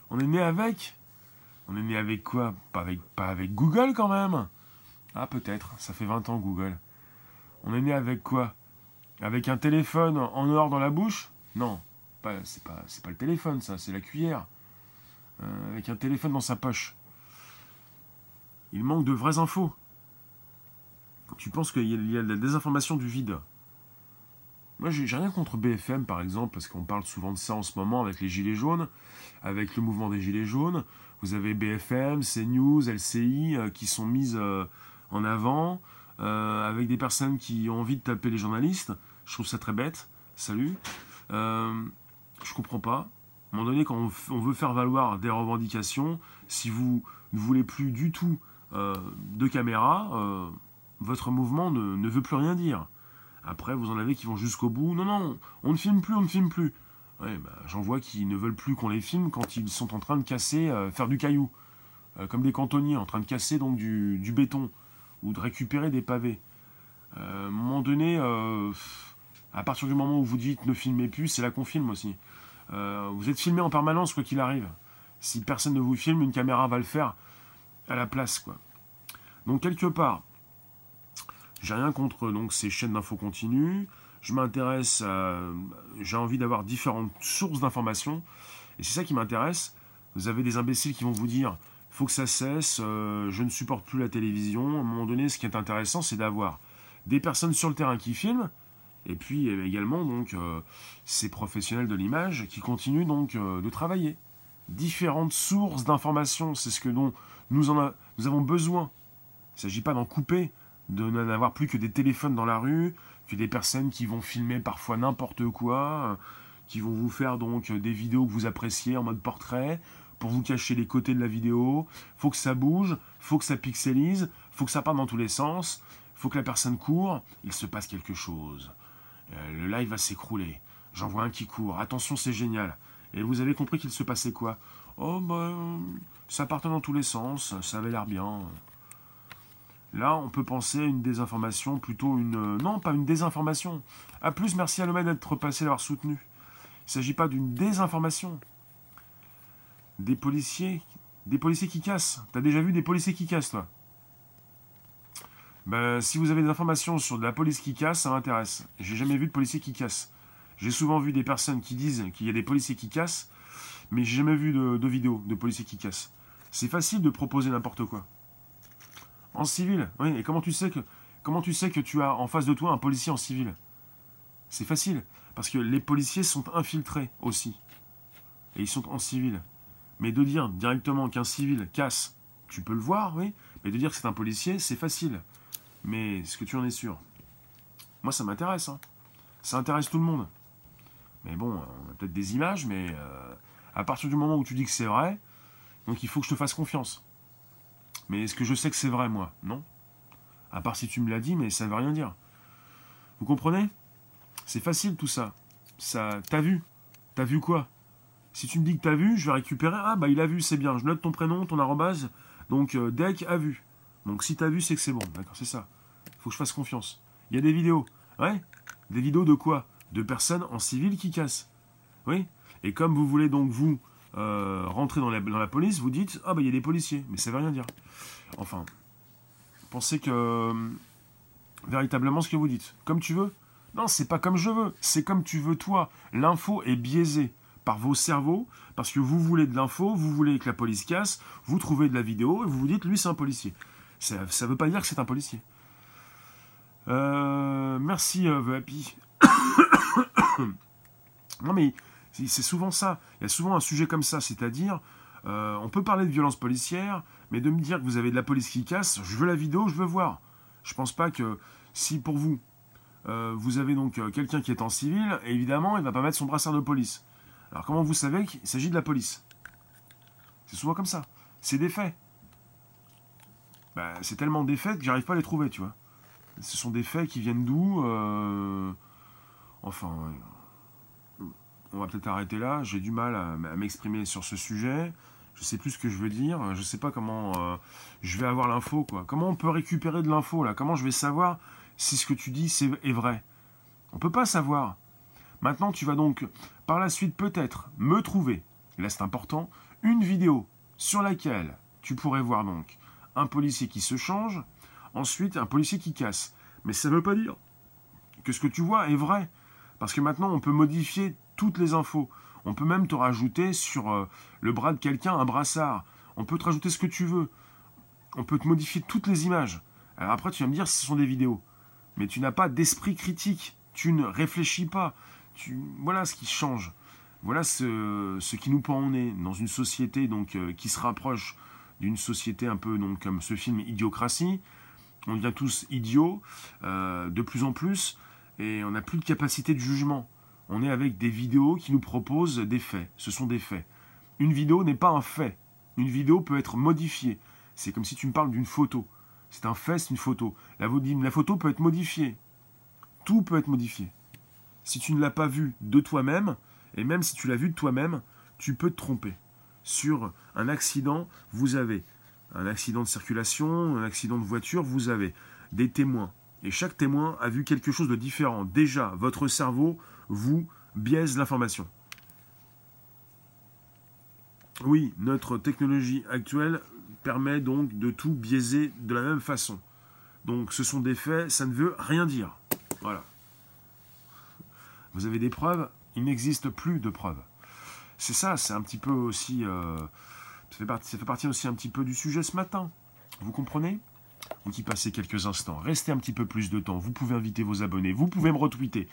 On est né avec? On est né avec quoi? Pas avec, pas avec Google quand même. Ah peut-être, ça fait 20 ans Google. On est né avec quoi? Avec un téléphone en or dans la bouche? Non, c'est pas, le téléphone ça, c'est la cuillère. Euh, avec un téléphone dans sa poche. Il manque de vraies infos. Tu penses qu'il y a de la désinformation du vide? Moi, j'ai rien contre BFM, par exemple, parce qu'on parle souvent de ça en ce moment avec les Gilets jaunes, avec le mouvement des Gilets jaunes. Vous avez BFM, CNews, LCI, euh, qui sont mises euh, en avant, avec des personnes qui ont envie de taper les journalistes. Je trouve ça très bête. Salut. Je comprends pas. À un moment donné, quand on, veut faire valoir des revendications, si vous ne voulez plus du tout de caméra, votre mouvement ne veut plus rien dire. Après, vous en avez qui vont jusqu'au bout. Non, non, on ne filme plus, on ne filme plus. Bah, J'en vois qui ne veulent plus qu'on les filme quand ils sont en train de casser, euh, faire du caillou. Euh, comme des cantonniers, en train de casser donc du, béton ou de récupérer des pavés. Euh, à un moment donné, à partir du moment où vous dites ne filmez plus, c'est là qu'on filme aussi. vous êtes filmé en permanence, quoi qu'il arrive. Si personne ne vous filme, une caméra va le faire à la place, quoi. Donc quelque part, j'ai rien contre donc ces chaînes d'infos continues. Je m'intéresse. J'ai envie d'avoir différentes sources d'informations. Et c'est ça qui m'intéresse. Vous avez des imbéciles qui vont vous dire faut que ça cesse, euh, je ne supporte plus la télévision. À un moment donné, ce qui est intéressant, c'est d'avoir des personnes sur le terrain qui filment, et puis euh, également donc euh, ces professionnels de l'image qui continuent donc de travailler. Différentes sources d'informations, c'est ce que dont nous, en nous avons besoin. Il ne s'agit pas d'en couper, de n'avoir plus que des téléphones dans la rue, que des personnes qui vont filmer parfois n'importe quoi, qui vont vous faire donc des vidéos que vous appréciez en mode portrait, pour vous cacher les côtés de la vidéo. Faut que ça bouge, faut que ça pixelise, faut que ça parte dans tous les sens, faut que la personne court, il se passe quelque chose. Euh, le live va s'écrouler. J'en vois un qui court. Attention, c'est génial. Et vous avez compris qu'il se passait quoi Oh, ben, ça partait dans tous les sens, ça avait l'air bien. Là, on peut penser à une désinformation, plutôt une... Euh, non, pas une désinformation. A plus, merci à l'homme d'être passé, d'avoir soutenu. Il ne s'agit pas d'une désinformation. Des policiers, des policiers qui cassent. T'as déjà vu des policiers qui cassent, toi? Ben, si vous avez des informations sur de la police qui casse, ça m'intéresse. J'ai jamais vu de policiers qui cassent. J'ai souvent vu des personnes qui disent qu'il y a des policiers qui cassent, mais j'ai jamais vu de, de vidéos de policiers qui cassent. C'est facile de proposer n'importe quoi. En civil Oui, et comment tu sais que comment tu sais que tu as en face de toi un policier en civil? C'est facile, parce que les policiers sont infiltrés aussi. Et ils sont en civil. Mais de dire directement qu'un civil casse, tu peux le voir, oui, mais de dire que c'est un policier, c'est facile. Mais est-ce que tu en es sûr Moi, ça m'intéresse. Hein. Ça intéresse tout le monde. Mais bon, on a peut-être des images, mais euh, à partir du moment où tu dis que c'est vrai, donc il faut que je te fasse confiance. Mais est-ce que je sais que c'est vrai, moi? Non. À part si tu me l'as dit, mais ça ne veut rien dire. Vous comprenez? C'est facile tout ça. Ça, t'as vu? T'as vu quoi? Si tu me dis que t'as vu, je vais récupérer. Ah bah il a vu, c'est bien. Je note ton prénom, ton arrobase. Donc euh, Deck a vu. Donc si t'as vu, c'est que c'est bon. D'accord, c'est ça. Faut que je fasse confiance. Il y a des vidéos. Ouais Des vidéos de quoi? De personnes en civil qui cassent. Oui Et comme vous voulez donc vous euh, rentrer dans la, police, vous dites Ah, bah il y a des policiers. Mais ça veut rien dire. Enfin, pensez que. Euh, véritablement ce que vous dites. Comme tu veux Non, c'est pas comme je veux. C'est comme tu veux toi. L'info est biaisée par vos cerveaux parce que vous voulez de l'info, vous voulez que la police casse, vous trouvez de la vidéo et vous vous dites lui c'est un policier. Ça ne veut pas dire que c'est un policier. Euh, merci, euh, Happy. non mais c'est souvent ça. Il y a souvent un sujet comme ça, c'est-à-dire, euh, on peut parler de violence policière, mais de me dire que vous avez de la police qui casse, je veux la vidéo, je veux voir. Je pense pas que si pour vous, euh, vous avez donc quelqu'un qui est en civil, évidemment, il va pas mettre son brassard de police. Alors comment vous savez qu'il s'agit de la police? C'est souvent comme ça. C'est des faits. Bah, c'est tellement des faits que j'arrive pas à les trouver, tu vois. Ce sont des faits qui viennent d'où Enfin, on va peut-être arrêter là. J'ai du mal à, m'exprimer sur ce sujet. Je sais plus ce que je veux dire. Je sais pas comment euh, je vais avoir l'info, quoi. Comment on peut récupérer de l'info, là? Comment je vais savoir si ce que tu dis c'est, est vrai? On peut pas savoir. Maintenant, tu vas donc, par la suite, peut-être me trouver, là c'est important, une vidéo sur laquelle tu pourrais voir donc un policier qui se change, ensuite un policier qui casse. Mais ça ne veut pas dire que ce que tu vois est vrai. Parce que maintenant, on peut modifier toutes les infos. On peut même te rajouter sur euh, le bras de quelqu'un un brassard. On peut te rajouter ce que tu veux. On peut te modifier toutes les images. Alors après, tu vas me dire ce sont des vidéos. Mais tu n'as pas d'esprit critique. Tu ne réfléchis pas. Voilà ce qui change. Voilà ce, qui nous pend au nez dans une société donc euh, qui se rapproche d'une société un peu comme ce film Idiocratie. On devient tous idiots euh, de plus en plus et on n'a plus de capacité de jugement. On est avec des vidéos qui nous proposent des faits. Ce sont des faits. Une vidéo n'est pas un fait. Une vidéo peut être modifiée. C'est comme si tu me parles d'une photo. C'est un fait, c'est une photo. La, la photo peut être modifiée. Tout peut être modifié. Si tu ne l'as pas vu de toi-même, et même si tu l'as vu de toi-même, tu peux te tromper. Sur un accident, vous avez un accident de circulation, un accident de voiture, vous avez des témoins. Et chaque témoin a vu quelque chose de différent. Déjà, votre cerveau vous biaise l'information. Oui, notre technologie actuelle permet donc de tout biaiser de la même façon. Donc ce sont des faits, ça ne veut rien dire. Voilà. Vous avez des preuves, il n'existe plus de preuves. C'est ça, c'est un petit peu aussi... Euh, ça, fait partie, aussi un petit peu du sujet ce matin. Vous comprenez? Vous y passez quelques instants, restez un petit peu plus de temps, vous pouvez inviter vos abonnés, vous pouvez me retweeter.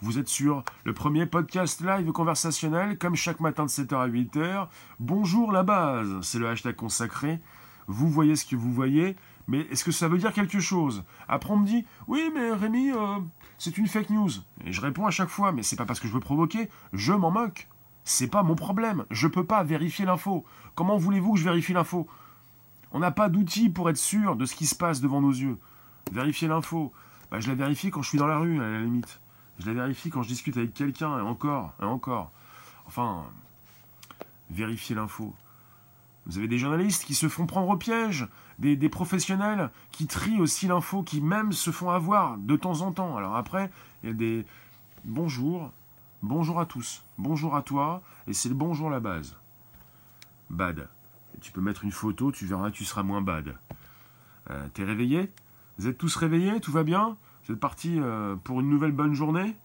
Vous êtes sur le premier podcast live conversationnel, comme chaque matin de 7h à 8h. Bonjour la base, c'est le hashtag consacré. Vous voyez ce que vous voyez, mais est-ce que ça veut dire quelque chose? Après on me dit, oui mais Rémi, euh, c'est une fake news. Et je réponds à chaque fois, mais c'est pas parce que je veux provoquer, je m'en moque. C'est pas mon problème, je peux pas vérifier l'info. Comment voulez-vous que je vérifie l'info? On n'a pas d'outils pour être sûr de ce qui se passe devant nos yeux. Vérifier l'info. Bah, je la vérifie quand je suis dans la rue, à la limite. Je la vérifie quand je discute avec quelqu'un, et encore, et encore. Enfin, vérifier l'info. Vous avez des journalistes qui se font prendre au piège, des, des professionnels qui trient aussi l'info, qui même se font avoir de temps en temps. Alors après, il y a des bonjour, bonjour à tous, bonjour à toi, et c'est le bonjour la base. Bad tu peux mettre une photo, tu verras, tu seras moins bad. Euh, T'es réveillé? Vous êtes tous réveillés? Tout va bien? Vous êtes partis euh, pour une nouvelle bonne journée?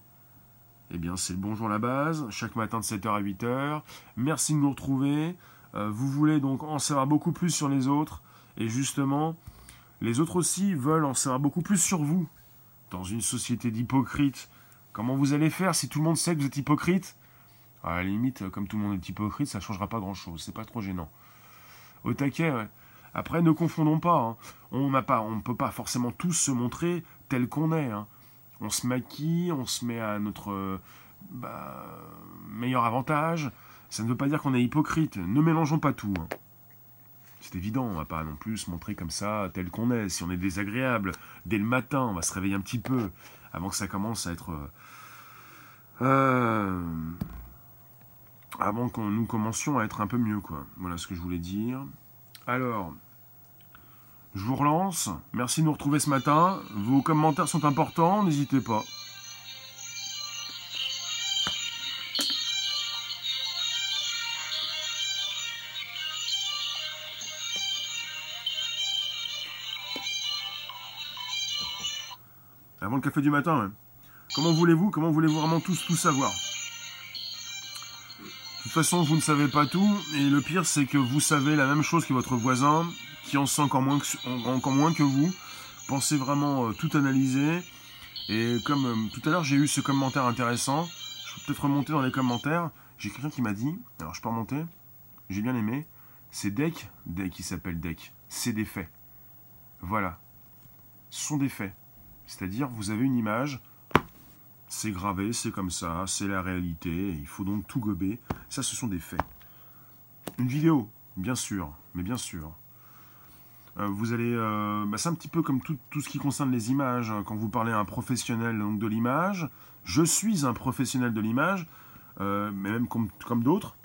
Eh bien, c'est le bonjour la base, chaque matin de 7h à 8h. Merci de nous retrouver. Euh, vous voulez donc en savoir beaucoup plus sur les autres. Et justement, les autres aussi veulent en savoir beaucoup plus sur vous. Dans une société d'hypocrites, comment vous allez faire si tout le monde sait que vous êtes hypocrite? À la limite, comme tout le monde est hypocrite, ça ne changera pas grand-chose. C'est pas trop gênant au taquet. Après, ne confondons pas. Hein. On ne peut pas forcément tous se montrer tel qu'on est. Hein. On se maquille, on se met à notre bah, meilleur avantage. Ça ne veut pas dire qu'on est hypocrite. Ne mélangeons pas tout. Hein. C'est évident, on va pas non plus se montrer comme ça, tel qu'on est. Si on est désagréable, dès le matin, on va se réveiller un petit peu, avant que ça commence à être... Euh, avant que nous commencions à être un peu mieux, quoi. Voilà ce que je voulais dire. Alors, je vous relance. Merci de nous retrouver ce matin. Vos commentaires sont importants, n'hésitez pas. Avant le café du matin, comment voulez-vous Comment voulez-vous vraiment tous tout savoir? De toute façon, vous ne savez pas tout, et le pire, c'est que vous savez la même chose que votre voisin, qui en sait encore moins que, encore moins que vous. Pensez vraiment euh, tout analyser. Et comme euh, tout à l'heure, j'ai eu ce commentaire intéressant, je peux peut-être remonter dans les commentaires. J'ai quelqu'un qui m'a dit, alors je peux remonter, j'ai bien aimé, c'est Deck, Deck qui s'appelle Deck, c'est des faits. Voilà. Ce sont des faits. C'est-à-dire, vous avez une image, c'est gravé, c'est comme ça, c'est la réalité, il faut donc tout gober. Ça, ce sont des faits. Une vidéo, bien sûr, mais bien sûr. Euh, vous allez, euh, bah, c'est un petit peu comme tout, ce qui concerne les images. Hein. Quand vous parlez à un professionnel de l'image, je suis un professionnel de l'image, euh, mais même comme d'autres,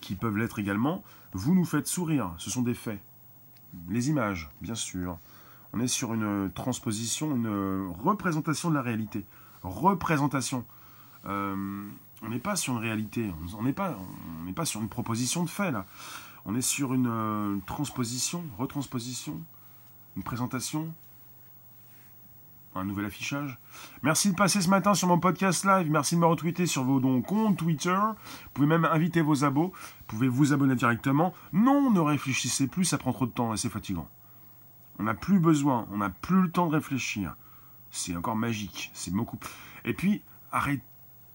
qui peuvent l'être également, vous nous faites sourire, ce sont des faits. Les images, bien sûr. On est sur une transposition, une représentation de la réalité représentation. Euh, on n'est pas sur une réalité, on n'est pas, on pas sur une proposition de fait là. On est sur une euh, transposition, retransposition, une présentation, un nouvel affichage. Merci de passer ce matin sur mon podcast live. Merci de me retweeter sur vos comptes Twitter. Vous pouvez même inviter vos abos. Vous pouvez vous abonner directement? Non, ne réfléchissez plus, ça prend trop de temps et c'est fatigant. On n'a plus besoin, on n'a plus le temps de réfléchir. C'est encore magique. C'est beaucoup. Et puis, arrêtez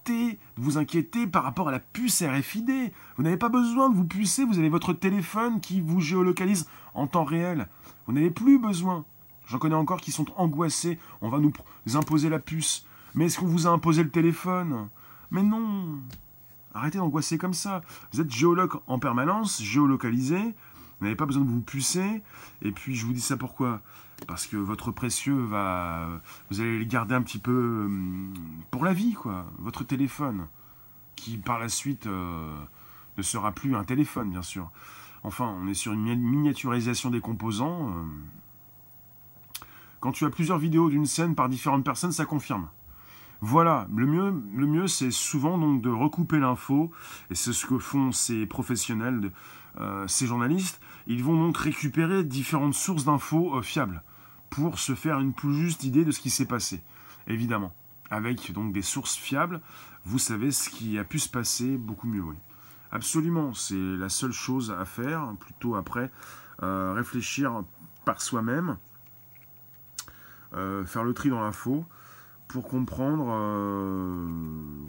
de vous inquiéter par rapport à la puce RFID. Vous n'avez pas besoin de vous pucer, vous avez votre téléphone qui vous géolocalise en temps réel. Vous n'avez plus besoin. J'en connais encore qui sont angoissés. On va nous imposer la puce. Mais est-ce qu'on vous a imposé le téléphone? Mais non Arrêtez d'angoisser comme ça. Vous êtes géologue en permanence, géolocalisé. Vous n'avez pas besoin de vous pucer. Et puis, je vous dis ça pourquoi? Parce que votre précieux va. Vous allez le garder un petit peu hum, pour la vie, quoi. Votre téléphone. Qui, par la suite, euh, ne sera plus un téléphone, bien sûr. Enfin, on est sur une miniaturisation des composants. Euh. Quand tu as plusieurs vidéos d'une scène par différentes personnes, ça confirme. Voilà, le mieux, le mieux c'est souvent donc de recouper l'info, et c'est ce que font ces professionnels, ces journalistes. Ils vont donc récupérer différentes sources d'infos euh, fiables pour se faire une plus juste idée de ce qui s'est passé, évidemment. Avec donc des sources fiables, vous savez ce qui a pu se passer beaucoup mieux. Oui. Absolument, c'est la seule chose à faire, plutôt après euh, réfléchir par soi-même, faire le tri dans l'info, pour comprendre euh,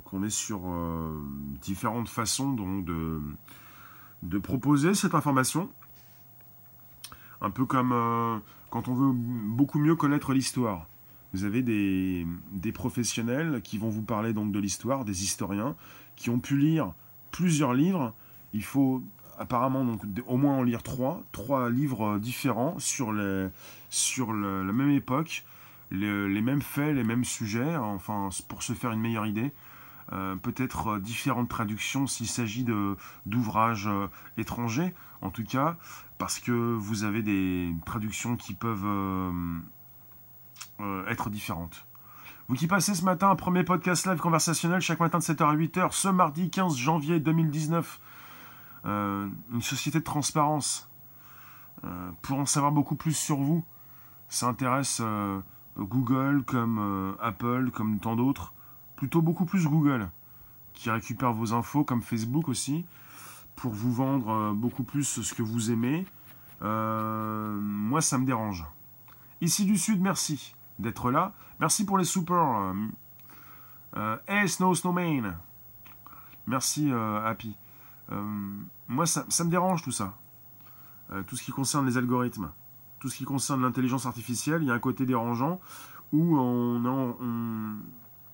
qu'on est sur euh, différentes façons donc, de, de, proposer cette information. Un peu comme euh, quand on veut beaucoup mieux connaître l'histoire. Vous avez des, professionnels qui vont vous parler donc de l'histoire, des historiens, qui ont pu lire plusieurs livres. Il faut apparemment donc au moins en lire trois, trois livres différents sur, la même époque les, mêmes faits, les mêmes sujets, enfin pour se faire une meilleure idée. Euh, peut-être euh, différentes traductions s'il s'agit d'ouvrages euh, étrangers, en tout cas, parce que vous avez des traductions qui peuvent être différentes. Vous qui passez ce matin un premier podcast live conversationnel chaque matin de 7h à 8h, ce mardi 15 janvier 2019, une société de transparence, pour en savoir beaucoup plus sur vous, ça intéresse Google, comme Apple, comme tant d'autres. Plutôt beaucoup plus Google, qui récupère vos infos, comme Facebook aussi, pour vous vendre euh, beaucoup plus ce que vous aimez. Euh, moi, ça me dérange. Ici du Sud, merci d'être là. Merci pour les super. hey, Snow Snowman. Merci, Happy. moi, ça, ça, me dérange tout ça. tout ce qui concerne les algorithmes tout ce qui concerne l'intelligence artificielle, il y a un côté dérangeant où on,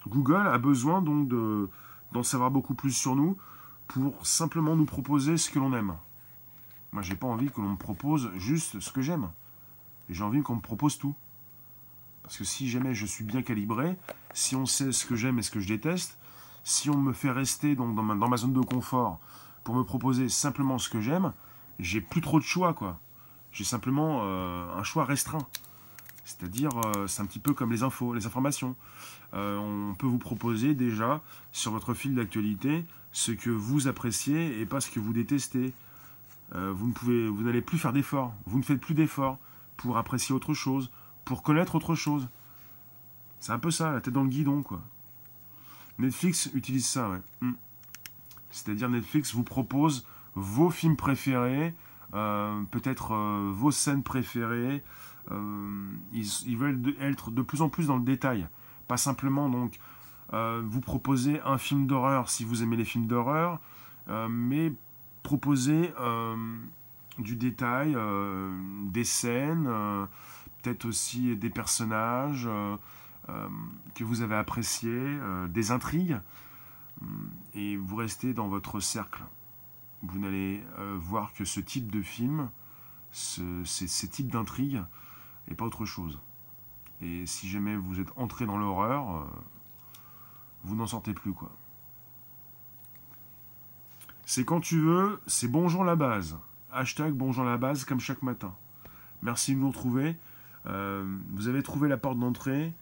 Google a besoin donc d'en savoir beaucoup plus sur nous pour simplement nous proposer ce que l'on aime. Moi, j'ai pas envie que l'on me propose juste ce que j'aime. J'ai envie qu'on me propose tout. Parce que si jamais je suis bien calibré, si on sait ce que j'aime et ce que je déteste, si on me fait rester dans ma zone de confort pour me proposer simplement ce que j'aime, j'ai plus trop de choix, quoi. J'ai simplement euh, un choix restreint. C'est-à-dire, euh, c'est un petit peu comme les infos, les informations. Euh, on peut vous proposer déjà sur votre fil d'actualité ce que vous appréciez et pas ce que vous détestez. vous ne pouvez, vous n'allez plus faire d'efforts. Vous ne faites plus d'efforts pour apprécier autre chose, pour connaître autre chose. C'est un peu ça, la tête dans le guidon, quoi. Netflix utilise ça. Hmm. C'est-à-dire Netflix vous propose vos films préférés, euh, peut-être euh, vos scènes préférées. Euh, ils, veulent être de plus en plus dans le détail. Simplement donc vous proposer un film d'horreur si vous aimez les films d'horreur, mais proposer du détail, des scènes, peut-être aussi des personnages que vous avez appréciés, des intrigues, et vous restez dans votre cercle vous n'allez euh, voir que ce type de film, ce, ces, types d'intrigues, et pas autre chose. Et si jamais vous êtes entré dans l'horreur, euh, vous n'en sortez plus, quoi. C'est quand tu veux, c'est bonjour la base. Hashtag bonjour la base comme chaque matin. Merci de nous retrouver. Euh, vous avez trouvé la porte d'entrée,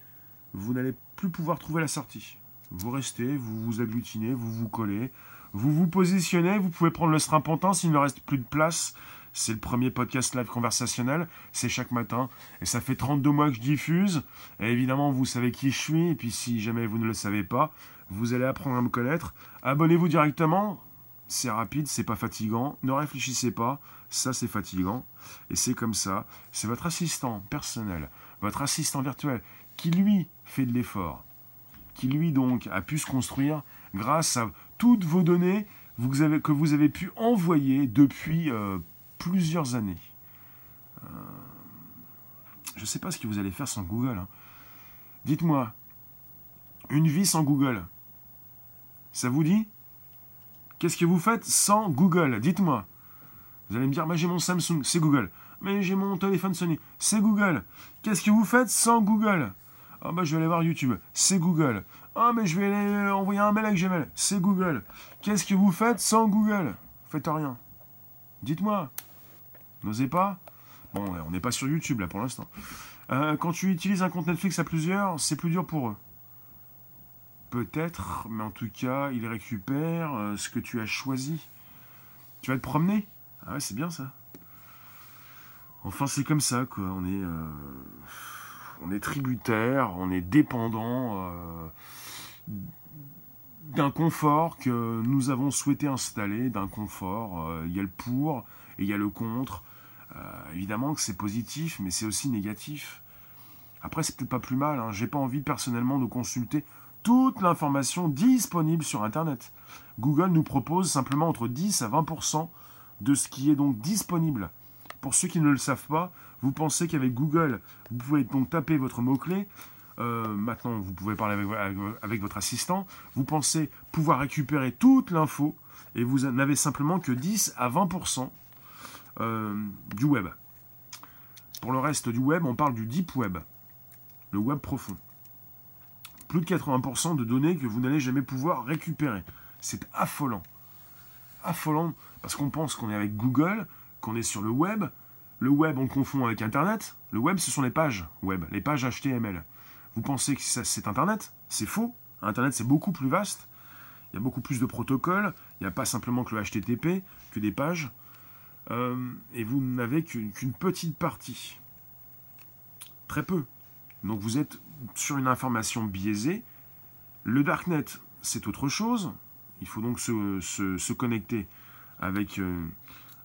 vous n'allez plus pouvoir trouver la sortie. Vous restez, vous vous agglutinez, vous vous collez, vous vous positionnez, vous pouvez prendre le strapontin s'il ne reste plus de place. C'est le premier podcast live conversationnel, c'est chaque matin. Et ça fait 32 mois que je diffuse. Et évidemment, vous savez qui je suis. Et puis si jamais vous ne le savez pas, vous allez apprendre à me connaître. Abonnez-vous directement. C'est rapide, c'est pas fatigant. Ne réfléchissez pas. Ça, c'est fatigant. Et c'est comme ça. C'est votre assistant personnel, votre assistant virtuel qui lui fait de l'effort, qui lui donc a pu se construire grâce à toutes vos données que vous avez pu envoyer depuis euh, plusieurs années. Euh, je ne sais pas ce que vous allez faire sans Google. Hein. Dites-moi, une vie sans Google, ça vous dit? Qu'est-ce que vous faites sans Google? Dites-moi. Vous allez me dire, bah, j'ai mon Samsung, c'est Google. Mais j'ai mon téléphone Sony, c'est Google. Qu'est-ce que vous faites sans Google? Ah bah je vais aller voir YouTube, c'est Google. Ah mais je vais aller envoyer un mail avec Gmail, c'est Google. Qu'est-ce que vous faites sans Google? Faites rien. Dites-moi. N'osez pas Bon, on n'est pas sur YouTube là pour l'instant. Euh, quand tu utilises un compte Netflix à plusieurs, c'est plus dur pour eux. Peut-être, mais en tout cas, ils récupèrent euh, ce que tu as choisi. Tu vas te promener? Ah ouais, c'est bien ça. Enfin, c'est comme ça, quoi. On est, euh, on est tributaire, on est dépendant euh, d'un confort que nous avons souhaité installer, d'un confort. Il y a le pour et il y a le contre. Évidemment que c'est positif, mais c'est aussi négatif. Après, c'est peut-être pas plus mal. Hein. J'ai pas envie personnellement de consulter toute l'information disponible sur Internet. Google nous propose simplement entre 10 à 20% de ce qui est donc disponible. Pour ceux qui ne le savent pas, vous pensez qu'avec Google, vous pouvez donc taper votre mot-clé. Euh, maintenant, vous pouvez parler avec, votre assistant. Vous pensez pouvoir récupérer toute l'info et vous n'avez simplement que 10 à 20% euh, du web. Pour le reste du web, on parle du deep web, le web profond plus de 80% de données que vous n'allez jamais pouvoir récupérer. C'est affolant. Affolant parce qu'on pense qu'on est avec Google, qu'on est sur le web. Le web, on confond avec Internet. Le web, ce sont les pages web, les pages HTML. Vous pensez que c'est Internet? C'est faux. Internet, c'est beaucoup plus vaste. Il y a beaucoup plus de protocoles. Il n'y a pas simplement que le HTTP, que des pages. Euh, et vous n'avez qu'une petite partie. Très peu. Donc vous êtes sur une information biaisée. Le Darknet, c'est autre chose. Il faut donc se, connecter avec euh,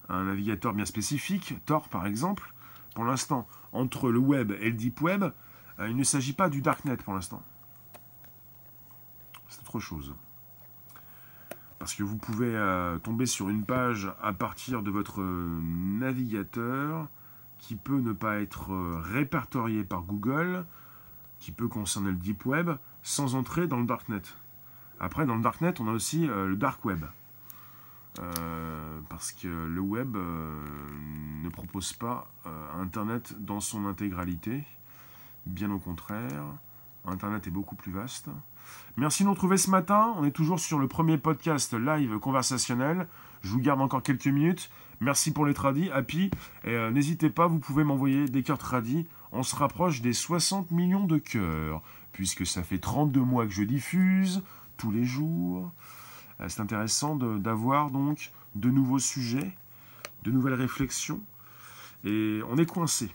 un navigateur bien spécifique, Tor par exemple. Pour l'instant, entre le web et le deep web, euh, il ne s'agit pas du Darknet pour l'instant. C'est autre chose. Parce que vous pouvez euh, tomber sur une page à partir de votre navigateur qui peut ne pas être répertorié par Google, qui peut concerner le deep web sans entrer dans le darknet. Après, dans le darknet, on a aussi euh, le dark web. Euh, parce que le web euh, ne propose pas Internet dans son intégralité. Bien au contraire, Internet est beaucoup plus vaste. Merci de nous retrouver ce matin. On est toujours sur le premier podcast live conversationnel. Je vous garde encore quelques minutes. Merci pour les tradis, Happy. Et n'hésitez pas, vous pouvez m'envoyer des cœurs tradis on se rapproche des 60 millions de cœurs, puisque ça fait 32 mois que je diffuse tous les jours. Euh, c'est intéressant d'avoir donc de nouveaux sujets, de nouvelles réflexions, et on est coincé.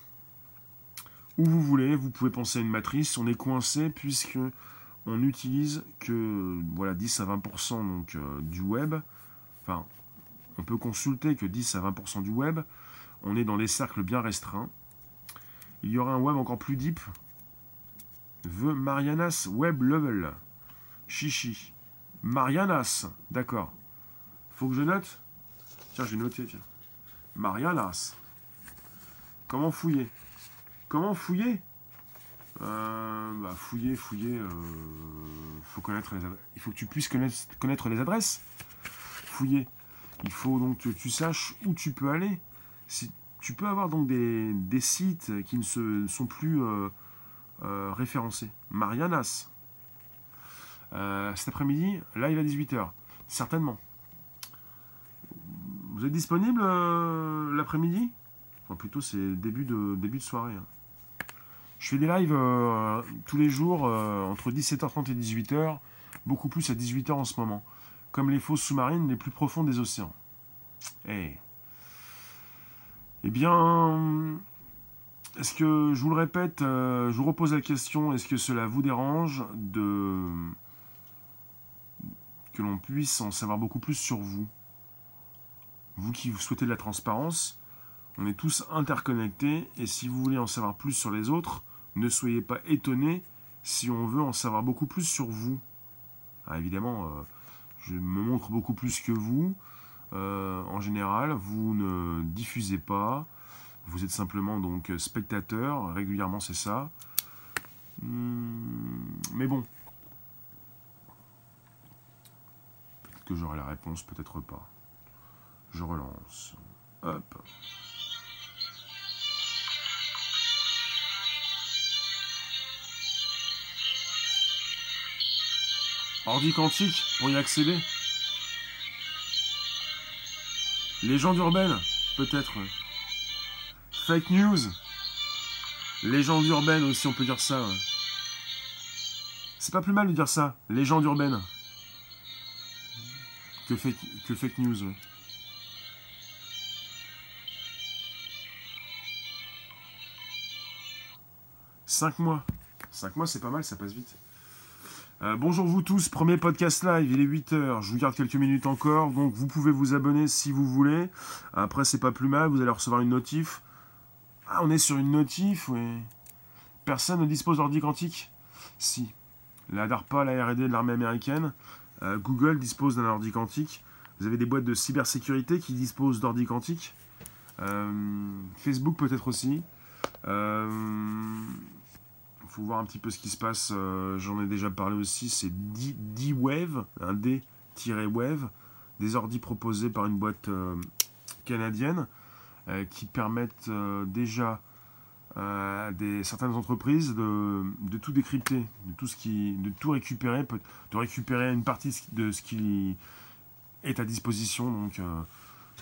Où vous voulez, vous pouvez penser à une matrice, on est coincé puisque on n'utilise que voilà 10 à 20% donc euh, du web. Enfin, on peut consulter que 10 à 20% du web. On est dans des cercles bien restreints. Il y aura un web encore plus deep. The Marianas Web Level. Chichi. Marianas. D'accord. Faut que je note Tiens, j'ai noté, tiens. Marianas. Comment fouiller? Comment fouiller? Euh, bah, Fouiller, fouiller. Euh, faut connaître les Il faut que tu puisses connaître, les adresses. Fouiller. Il faut donc que tu saches où tu peux aller. Si tu peux avoir donc des, sites qui ne se, sont plus euh, référencés. Marianas. Cet après-midi, live à 18h. Certainement. Vous êtes disponible l'après-midi? Enfin, plutôt, c'est début de, début de soirée. Hein. Je fais des lives tous les jours entre 17h30 et 18h. Beaucoup plus à 18h en ce moment. Comme les fosses sous-marines les plus profondes des océans. Eh eh bien, est-ce que, je vous le répète, euh, je vous repose la question, est-ce que cela vous dérange de que l'on puisse en savoir beaucoup plus sur vous? Vous qui vous souhaitez de la transparence, on est tous interconnectés, et si vous voulez en savoir plus sur les autres, ne soyez pas étonnés si on veut en savoir beaucoup plus sur vous. Ah, évidemment, euh, je me montre beaucoup plus que vous. Euh, en général, vous ne diffusez pas. Vous êtes simplement donc spectateur. Régulièrement, c'est ça. Hmm, mais bon. Peut-être que j'aurai la réponse, peut-être pas. Je relance. Hop. Ordi quantique pour y accéder. Légende urbaine, peut-être. Fake news. Légende urbaine aussi, on peut dire ça. C'est pas plus mal de dire ça. Légende urbaine. Que fake, que fake news. Cinq mois. Cinq mois, c'est pas mal, ça passe vite. Euh, bonjour vous tous, premier podcast live, il est 8h, je vous garde quelques minutes encore, donc vous pouvez vous abonner si vous voulez. Après c'est pas plus mal, vous allez recevoir une notif. Ah on est sur une notif, oui. Personne ne dispose d'ordi quantique? Si. La DARPA, la R&D de l'armée américaine, euh, Google dispose d'un ordi quantique. Vous avez des boîtes de cybersécurité qui disposent d'ordi quantique. Euh, Facebook peut-être aussi. Faut voir un petit peu ce qui se passe. Euh, j'en ai déjà parlé aussi. C'est D-Wave, un D-Wave, des ordis proposés par une boîte euh, canadienne euh, qui permettent déjà à certaines entreprises de, tout décrypter, de tout, ce qui, de tout récupérer, de récupérer une partie de ce qui est à disposition donc,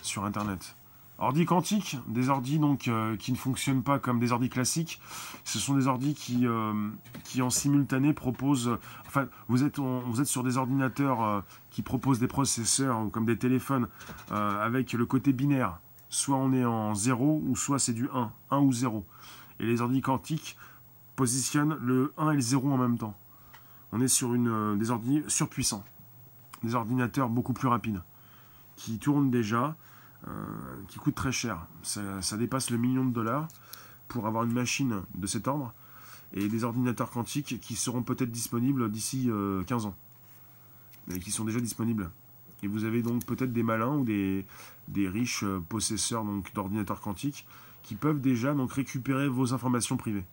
sur Internet. Ordi quantique, des ordis euh, qui ne fonctionnent pas comme des ordis classiques. Ce sont des ordis qui, euh, qui en simultané proposent. enfin, vous êtes, vous êtes sur des ordinateurs euh, qui proposent des processeurs comme des téléphones avec le côté binaire. Soit on est en 0 ou soit c'est du 1, 1 ou 0. Et les ordis quantiques positionnent le 1 et le 0 en même temps. On est sur une, des ordis surpuissants, des ordinateurs beaucoup plus rapides qui tournent déjà qui coûte très cher. Ça, dépasse le million de dollars pour avoir une machine de cet ordre et des ordinateurs quantiques qui seront peut-être disponibles d'ici 15 euh, ans et qui sont déjà disponibles. Et vous avez donc peut-être des malins ou des, des riches euh, possesseurs d'ordinateurs quantiques qui peuvent déjà donc récupérer vos informations privées.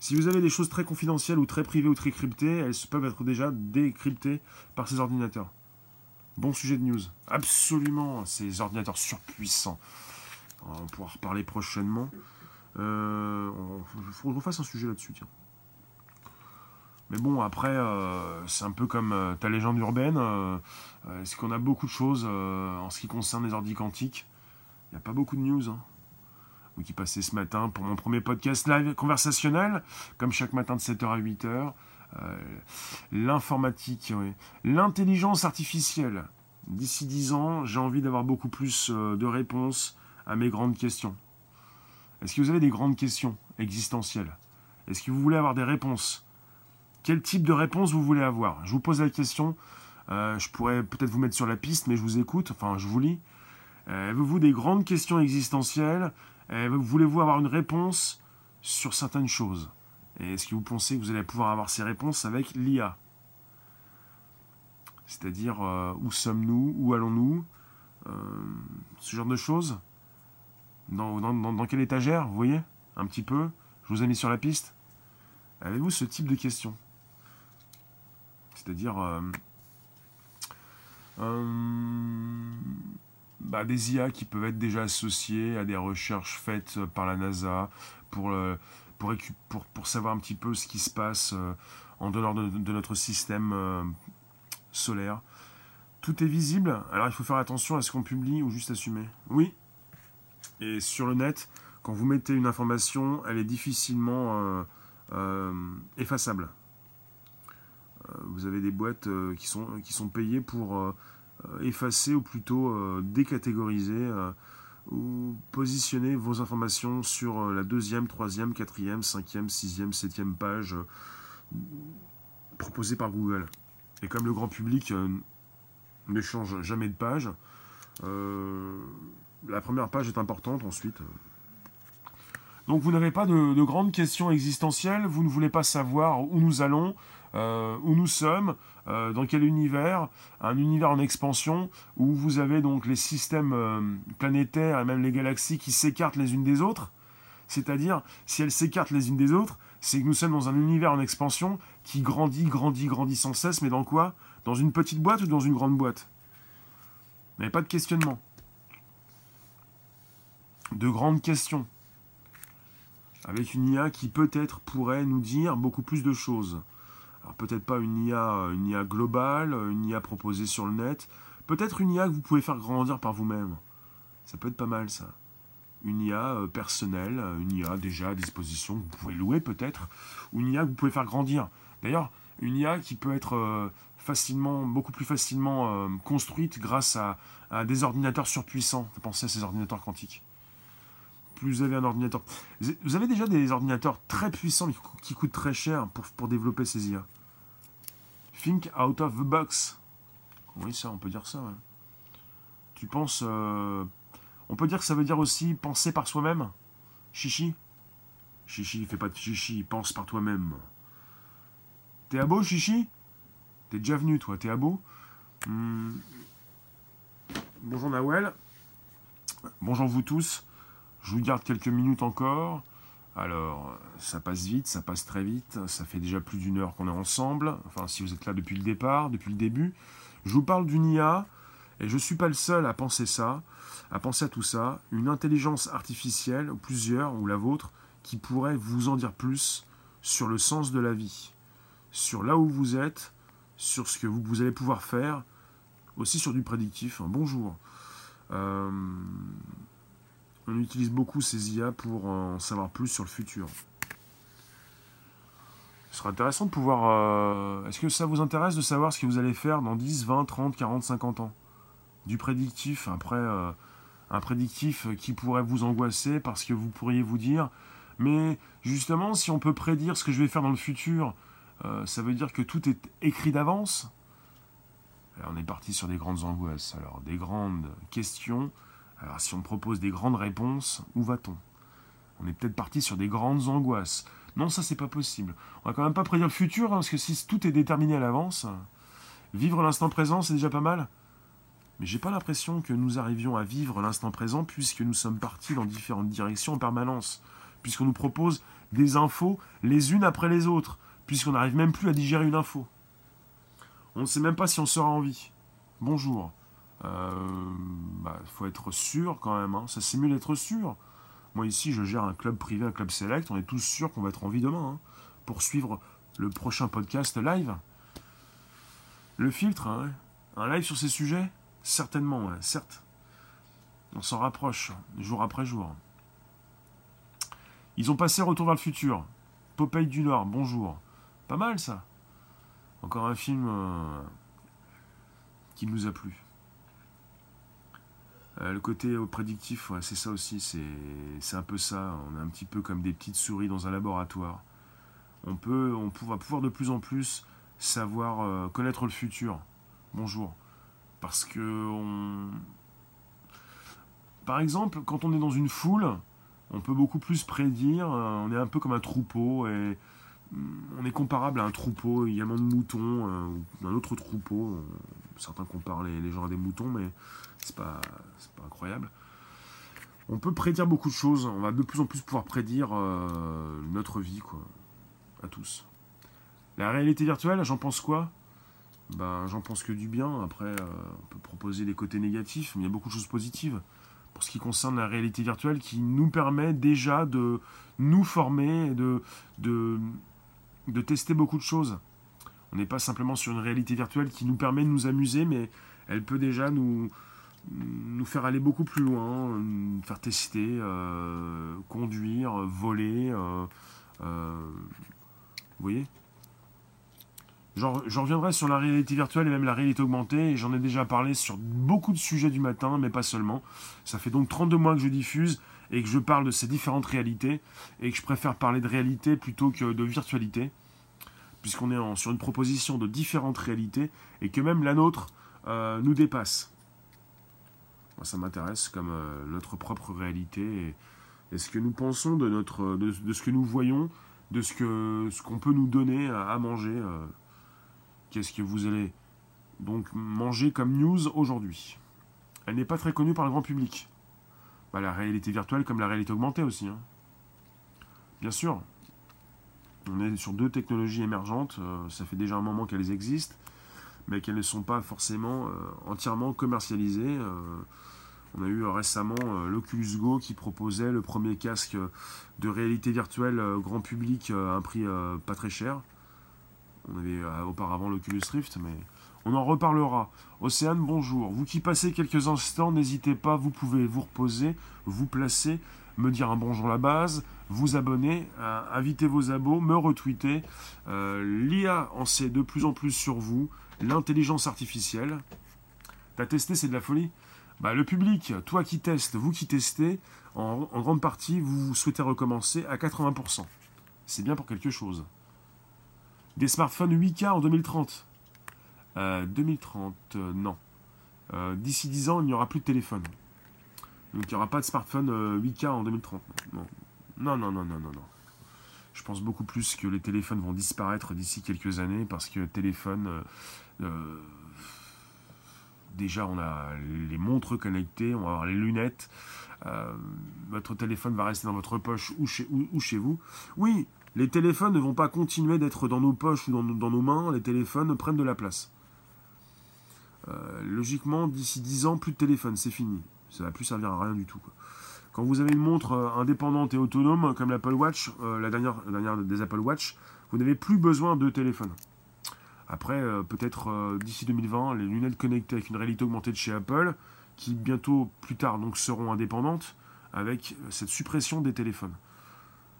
Si vous avez des choses très confidentielles ou très privées ou très cryptées, elles peuvent être déjà décryptées par ces ordinateurs. Bon sujet de news. Absolument, ces ordinateurs surpuissants. On pourra reparler prochainement. Euh, il faut que je refasse un sujet là-dessus, tiens. Mais bon, après, euh, c'est un peu comme euh, ta légende urbaine. Est-ce qu'on a beaucoup de choses en ce qui concerne les ordi quantiques? Il n'y a pas beaucoup de news. Hein. Qui passait ce matin pour mon premier podcast live conversationnel, comme chaque matin de 7h à 8h. Euh, l'informatique, l'intelligence artificielle. D'ici 10 ans, j'ai envie d'avoir beaucoup plus euh, de réponses à mes grandes questions. Est-ce que vous avez des grandes questions existentielles? Est-ce que vous voulez avoir des réponses? Quel type de réponse vous voulez avoir? Je vous pose la question. Euh, je pourrais peut-être vous mettre sur la piste, mais je vous écoute. Enfin, je vous lis. Avez-vous des grandes questions existentielles? Voulez-vous avoir une réponse sur certaines choses? Et est-ce que vous pensez que vous allez pouvoir avoir ces réponses avec l'IA C'est-à-dire, euh, où sommes-nous? Où allons-nous? Euh, Ce genre de choses? Dans, dans, quelle étagère Vous voyez? Un petit peu. Je vous ai mis sur la piste. Avez-vous ce type de questions? C'est-à-dire... Euh, bah, des IA qui peuvent être déjà associées à des recherches faites par la NASA pour pour, savoir un petit peu ce qui se passe euh, en dehors de, notre système euh, solaire. Tout est visible, alors il faut faire attention à ce qu'on publie ou juste assumer. Oui, et sur le net, quand vous mettez une information, elle est difficilement euh, effaçable. vous avez des boîtes qui, sont, qui sont payées pour effacer ou plutôt décatégoriser ou positionnez vos informations sur euh, la deuxième, troisième, quatrième, cinquième, sixième, septième page euh, proposée par Google. Et comme le grand public euh, ne change jamais de page, la première page est importante ensuite. Donc vous n'avez pas de, grandes questions existentielles, vous ne voulez pas savoir où nous allons, euh, où nous sommes, euh, dans quel univers, un univers en expansion, où vous avez donc les systèmes euh, planétaires et même les galaxies qui s'écartent les unes des autres. C'est-à-dire, si elles s'écartent les unes des autres, c'est que nous sommes dans un univers en expansion qui grandit, grandit, grandit sans cesse, mais dans quoi? Dans une petite boîte ou dans une grande boîte? Vous n'avez pas de questionnement. De grandes questions avec une IA qui peut-être pourrait nous dire beaucoup plus de choses. Peut-être pas une IA, une IA globale, une IA proposée sur le net, peut-être une IA que vous pouvez faire grandir par vous-même. Ça peut être pas mal ça. Une IA euh, personnelle, une IA déjà à disposition, que vous pouvez louer peut-être, ou une IA que vous pouvez faire grandir. D'ailleurs, une IA qui peut être euh, facilement, beaucoup plus facilement euh, construite grâce à, des ordinateurs surpuissants. Pensez à ces ordinateurs quantiques plus vous avez un ordinateur. Vous avez déjà des ordinateurs très puissants qui coûtent très cher pour, pour développer ces IA. Think out of the box. Oui, ça, on peut dire ça. Tu penses. Euh, on peut dire que ça veut dire aussi penser par soi-même. Chichi? Chichi, fais pas de chichi, pense par toi-même. T'es à beau, Chichi? T'es déjà venu, toi, t'es à beau? Hmm. Bonjour Nawel. Bonjour vous tous. Je vous garde quelques minutes encore. Alors, ça passe vite, ça passe très vite. Ça fait déjà plus d'une heure qu'on est ensemble. Enfin, si vous êtes là depuis le départ, depuis le début. Je vous parle d'une IA, et je ne suis pas le seul à penser ça, à penser à tout ça. Une intelligence artificielle, ou plusieurs, ou la vôtre, qui pourrait vous en dire plus sur le sens de la vie, sur là où vous êtes, sur ce que vous, allez pouvoir faire, aussi sur du prédictif. bonjour. Euh, on utilise beaucoup ces IA pour en savoir plus sur le futur. Ce serait intéressant de pouvoir... Euh, est-ce que ça vous intéresse de savoir ce que vous allez faire dans 10, 20, 30, 40, 50 ans? Du prédictif, après... Euh, un prédictif qui pourrait vous angoisser parce que vous pourriez vous dire mais justement si on peut prédire ce que je vais faire dans le futur euh, ça veut dire que tout est écrit d'avance? On est parti sur des grandes angoisses. Alors des grandes questions alors si on propose des grandes réponses, où va-t-on? On est peut-être parti sur des grandes angoisses. Non, ça c'est pas possible. On va quand même pas prédire le futur, hein, parce que si tout est déterminé à l'avance, vivre l'instant présent c'est déjà pas mal. Mais j'ai pas l'impression que nous arrivions à vivre l'instant présent puisque nous sommes partis dans différentes directions en permanence. Puisqu'on nous propose des infos les unes après les autres. Puisqu'on n'arrive même plus à digérer une info. On ne sait même pas si on sera en vie. Bonjour. Il euh, bah, faut être sûr quand même. Hein. Ça c'est mieux d'être sûr. Moi ici, je gère un club privé, un club select. On est tous sûrs qu'on va être en vie demain hein, pour suivre le prochain podcast live. Le filtre, hein, un live sur ces sujets? Certainement, certes. On s'en rapproche, jour après jour. Ils ont passé Retour vers le futur. Popeye du Nord, bonjour. Pas mal ça. Encore un film euh, qui nous a plu. Euh, le côté prédictif, c'est ça aussi, c'est un peu ça. On est un petit peu comme des petites souris dans un laboratoire. On, peut, on va pouvoir de plus en plus savoir euh, connaître le futur. Bonjour. Parce que on... Par exemple, quand on est dans une foule, on peut beaucoup plus prédire. Euh, on est un peu comme un troupeau et mm, on est comparable à un troupeau également de moutons, d'un autre troupeau. Certains comparent les, les gens à des moutons, mais c'est pas, pas incroyable. On peut prédire beaucoup de choses, on va de plus en plus pouvoir prédire euh, notre vie, quoi, à tous. La réalité virtuelle, j'en pense quoi? Ben, J'en pense que du bien. Après, euh, on peut proposer des côtés négatifs, mais il y a beaucoup de choses positives. Pour ce qui concerne la réalité virtuelle, qui nous permet déjà de nous former et de, tester beaucoup de choses. On n'est pas simplement sur une réalité virtuelle qui nous permet de nous amuser, mais elle peut déjà nous, nous faire aller beaucoup plus loin, nous faire tester, euh, conduire, voler. Euh, euh, vous voyez? J'en reviendrai sur la réalité virtuelle et même la réalité augmentée, et j'en ai déjà parlé sur beaucoup de sujets du matin, mais pas seulement. Ça fait donc 32 mois que je diffuse et que je parle de ces différentes réalités, et que je préfère parler de réalité plutôt que de virtualité, puisqu'on est sur une proposition de différentes réalités, et que même la nôtre nous dépasse. Moi, ça m'intéresse comme euh, notre propre réalité est ce que nous pensons de, notre, de, ce que nous voyons, de ce qu'on ce peut nous donner à, manger. Euh, qu'est-ce que vous allez donc manger comme news aujourd'hui? Elle n'est pas très connue par le grand public. Bah, la réalité virtuelle comme la réalité augmentée aussi. Hein. Bien sûr, on est sur deux technologies émergentes, euh, ça fait déjà un moment qu'elles existent, mais qu'elles ne sont pas forcément euh, entièrement commercialisées. Euh, on a eu récemment l'Oculus Go qui proposait le premier casque de réalité virtuelle grand public à un prix pas très cher. On avait auparavant l'Oculus Rift, mais on en reparlera. Océane, bonjour. Vous qui passez quelques instants, n'hésitez pas, vous pouvez vous reposer, vous placer, me dire un bonjour à la base, vous abonner, euh, inviter vos abos, me retweeter. Euh, L'IA en sait de plus en plus sur vous, l'intelligence artificielle. T'as testé, c'est de la folie bah, Le public, toi qui testes, vous qui testez, en, grande partie, vous souhaitez recommencer à 80%. C'est bien pour quelque chose. Des smartphones 8K en 2030 2030, euh, non. D'ici 10 ans, il n'y aura plus de téléphone. Donc il n'y aura pas de smartphone 8K en 2030. Non. Non, non, non, non, non, non. Je pense beaucoup plus que les téléphones vont disparaître d'ici quelques années parce que téléphone, euh, euh, déjà on a les montres connectées, on va avoir les lunettes. Euh, votre téléphone va rester dans votre poche ou chez, ou, chez vous. Oui, les téléphones ne vont pas continuer d'être dans nos poches ou dans, nos mains. Les téléphones prennent de la place. logiquement, d'ici 10 ans, plus de téléphone, c'est fini. Ça va plus servir à rien du tout. Quand vous avez une montre euh, indépendante et autonome comme l'Apple Watch, euh, la, dernière, dernière des Apple Watch, vous n'avez plus besoin de téléphone. Après, euh, peut-être d'ici 2020, les lunettes connectées avec une réalité augmentée de chez Apple, qui bientôt, plus tard, donc seront indépendantes, avec cette suppression des téléphones.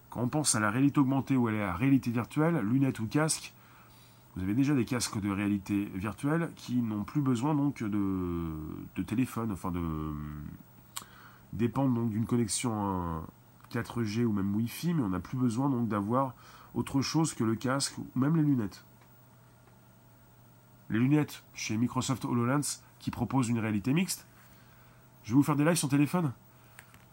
Quand on pense à la réalité augmentée ou à la réalité virtuelle, lunettes ou casques, vous avez déjà des casques de réalité virtuelle qui n'ont plus besoin donc de, de téléphone, enfin de, dépendent donc d'une connexion 4G ou même Wi-Fi, mais on n'a plus besoin donc d'avoir autre chose que le casque ou même les lunettes. Les lunettes chez Microsoft HoloLens qui proposent une réalité mixte. Je vais vous faire des lives sur téléphone.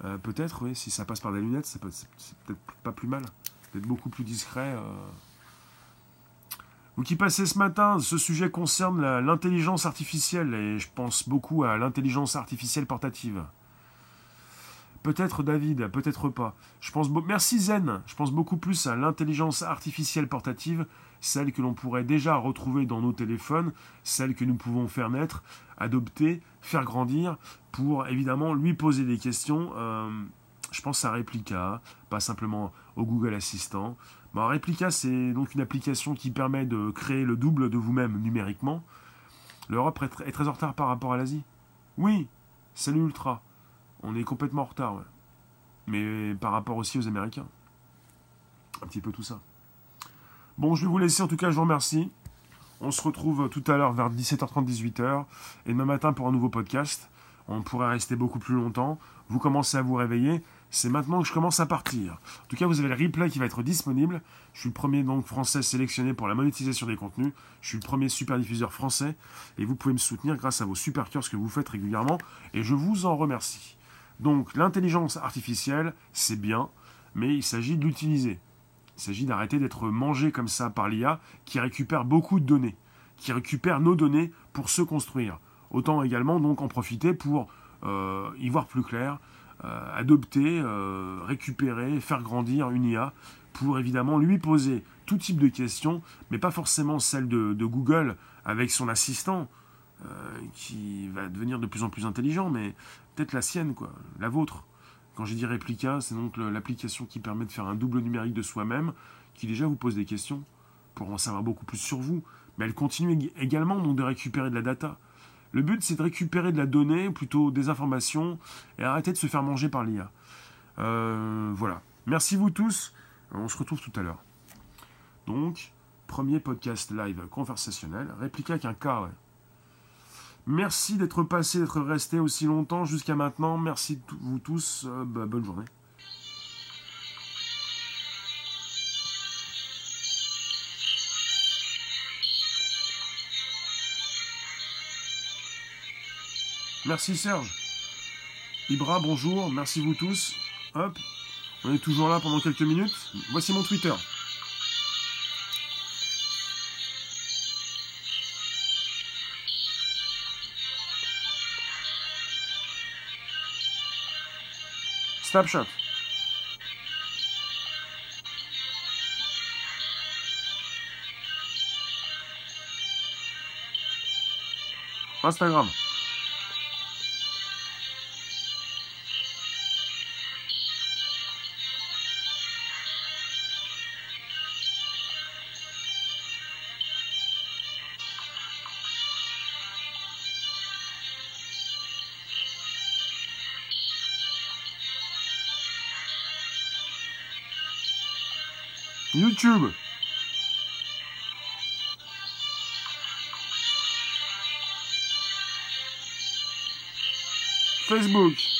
Euh, peut-être, oui, si ça passe par des lunettes, c'est peut-être pas plus mal. Peut-être beaucoup plus discret. Euh. Vous qui passez ce matin, ce sujet concerne l'intelligence artificielle et je pense beaucoup à l'intelligence artificielle portative. Peut-être David, peut-être pas. Je pense Merci Zen. Je pense beaucoup plus à l'intelligence artificielle portative, celle que l'on pourrait déjà retrouver dans nos téléphones, celle que nous pouvons faire naître, adopter, faire grandir, pour évidemment lui poser des questions. Euh, je pense à Replica, pas simplement au Google Assistant. Bon, Replica, c'est donc une application qui permet de créer le double de vous-même numériquement. L'Europe est très en retard par rapport à l'Asie. Oui, salut Ultra. On est complètement en retard, Mais par rapport aussi aux Américains. Un petit peu tout ça. Bon, je vais vous laisser. En tout cas, je vous remercie. On se retrouve tout à l'heure vers 17h30, 18h. Et demain matin pour un nouveau podcast. On pourrait rester beaucoup plus longtemps. Vous commencez à vous réveiller. C'est maintenant que je commence à partir. En tout cas, vous avez le replay qui va être disponible. Je suis le premier donc français sélectionné pour la monétisation des contenus. Je suis le premier super diffuseur français. Et vous pouvez me soutenir grâce à vos super cœurs, que vous faites régulièrement. Et je vous en remercie. Donc l'intelligence artificielle, c'est bien, mais il s'agit de l'utiliser. Il s'agit d'arrêter d'être mangé comme ça par l'IA qui récupère beaucoup de données, qui récupère nos données pour se construire. Autant également donc en profiter pour euh, y voir plus clair, euh, adopter, euh, récupérer, faire grandir une IA pour évidemment lui poser tout type de questions, mais pas forcément celle de, de Google avec son assistant, qui va devenir de plus en plus intelligent, mais peut-être la sienne, quoi, la vôtre. Quand j'ai dit réplica, c'est donc l'application qui permet de faire un double numérique de soi-même, qui déjà vous pose des questions pour en savoir beaucoup plus sur vous. Mais elle continue également donc de récupérer de la data. Le but, c'est de récupérer de la donnée, plutôt des informations, et arrêter de se faire manger par l'IA. Euh, voilà. Merci vous tous. On se retrouve tout à l'heure. Donc, premier podcast live conversationnel. Réplica avec un K, ouais. Merci d'être passé, d'être resté aussi longtemps jusqu'à maintenant. Merci vous tous. Euh, bah, bonne journée. Merci Serge. Ibra, bonjour. Merci vous tous. Hop. On est toujours là pendant quelques minutes. Voici mon Twitter. Снапшот. Поставим. YouTube. Facebook.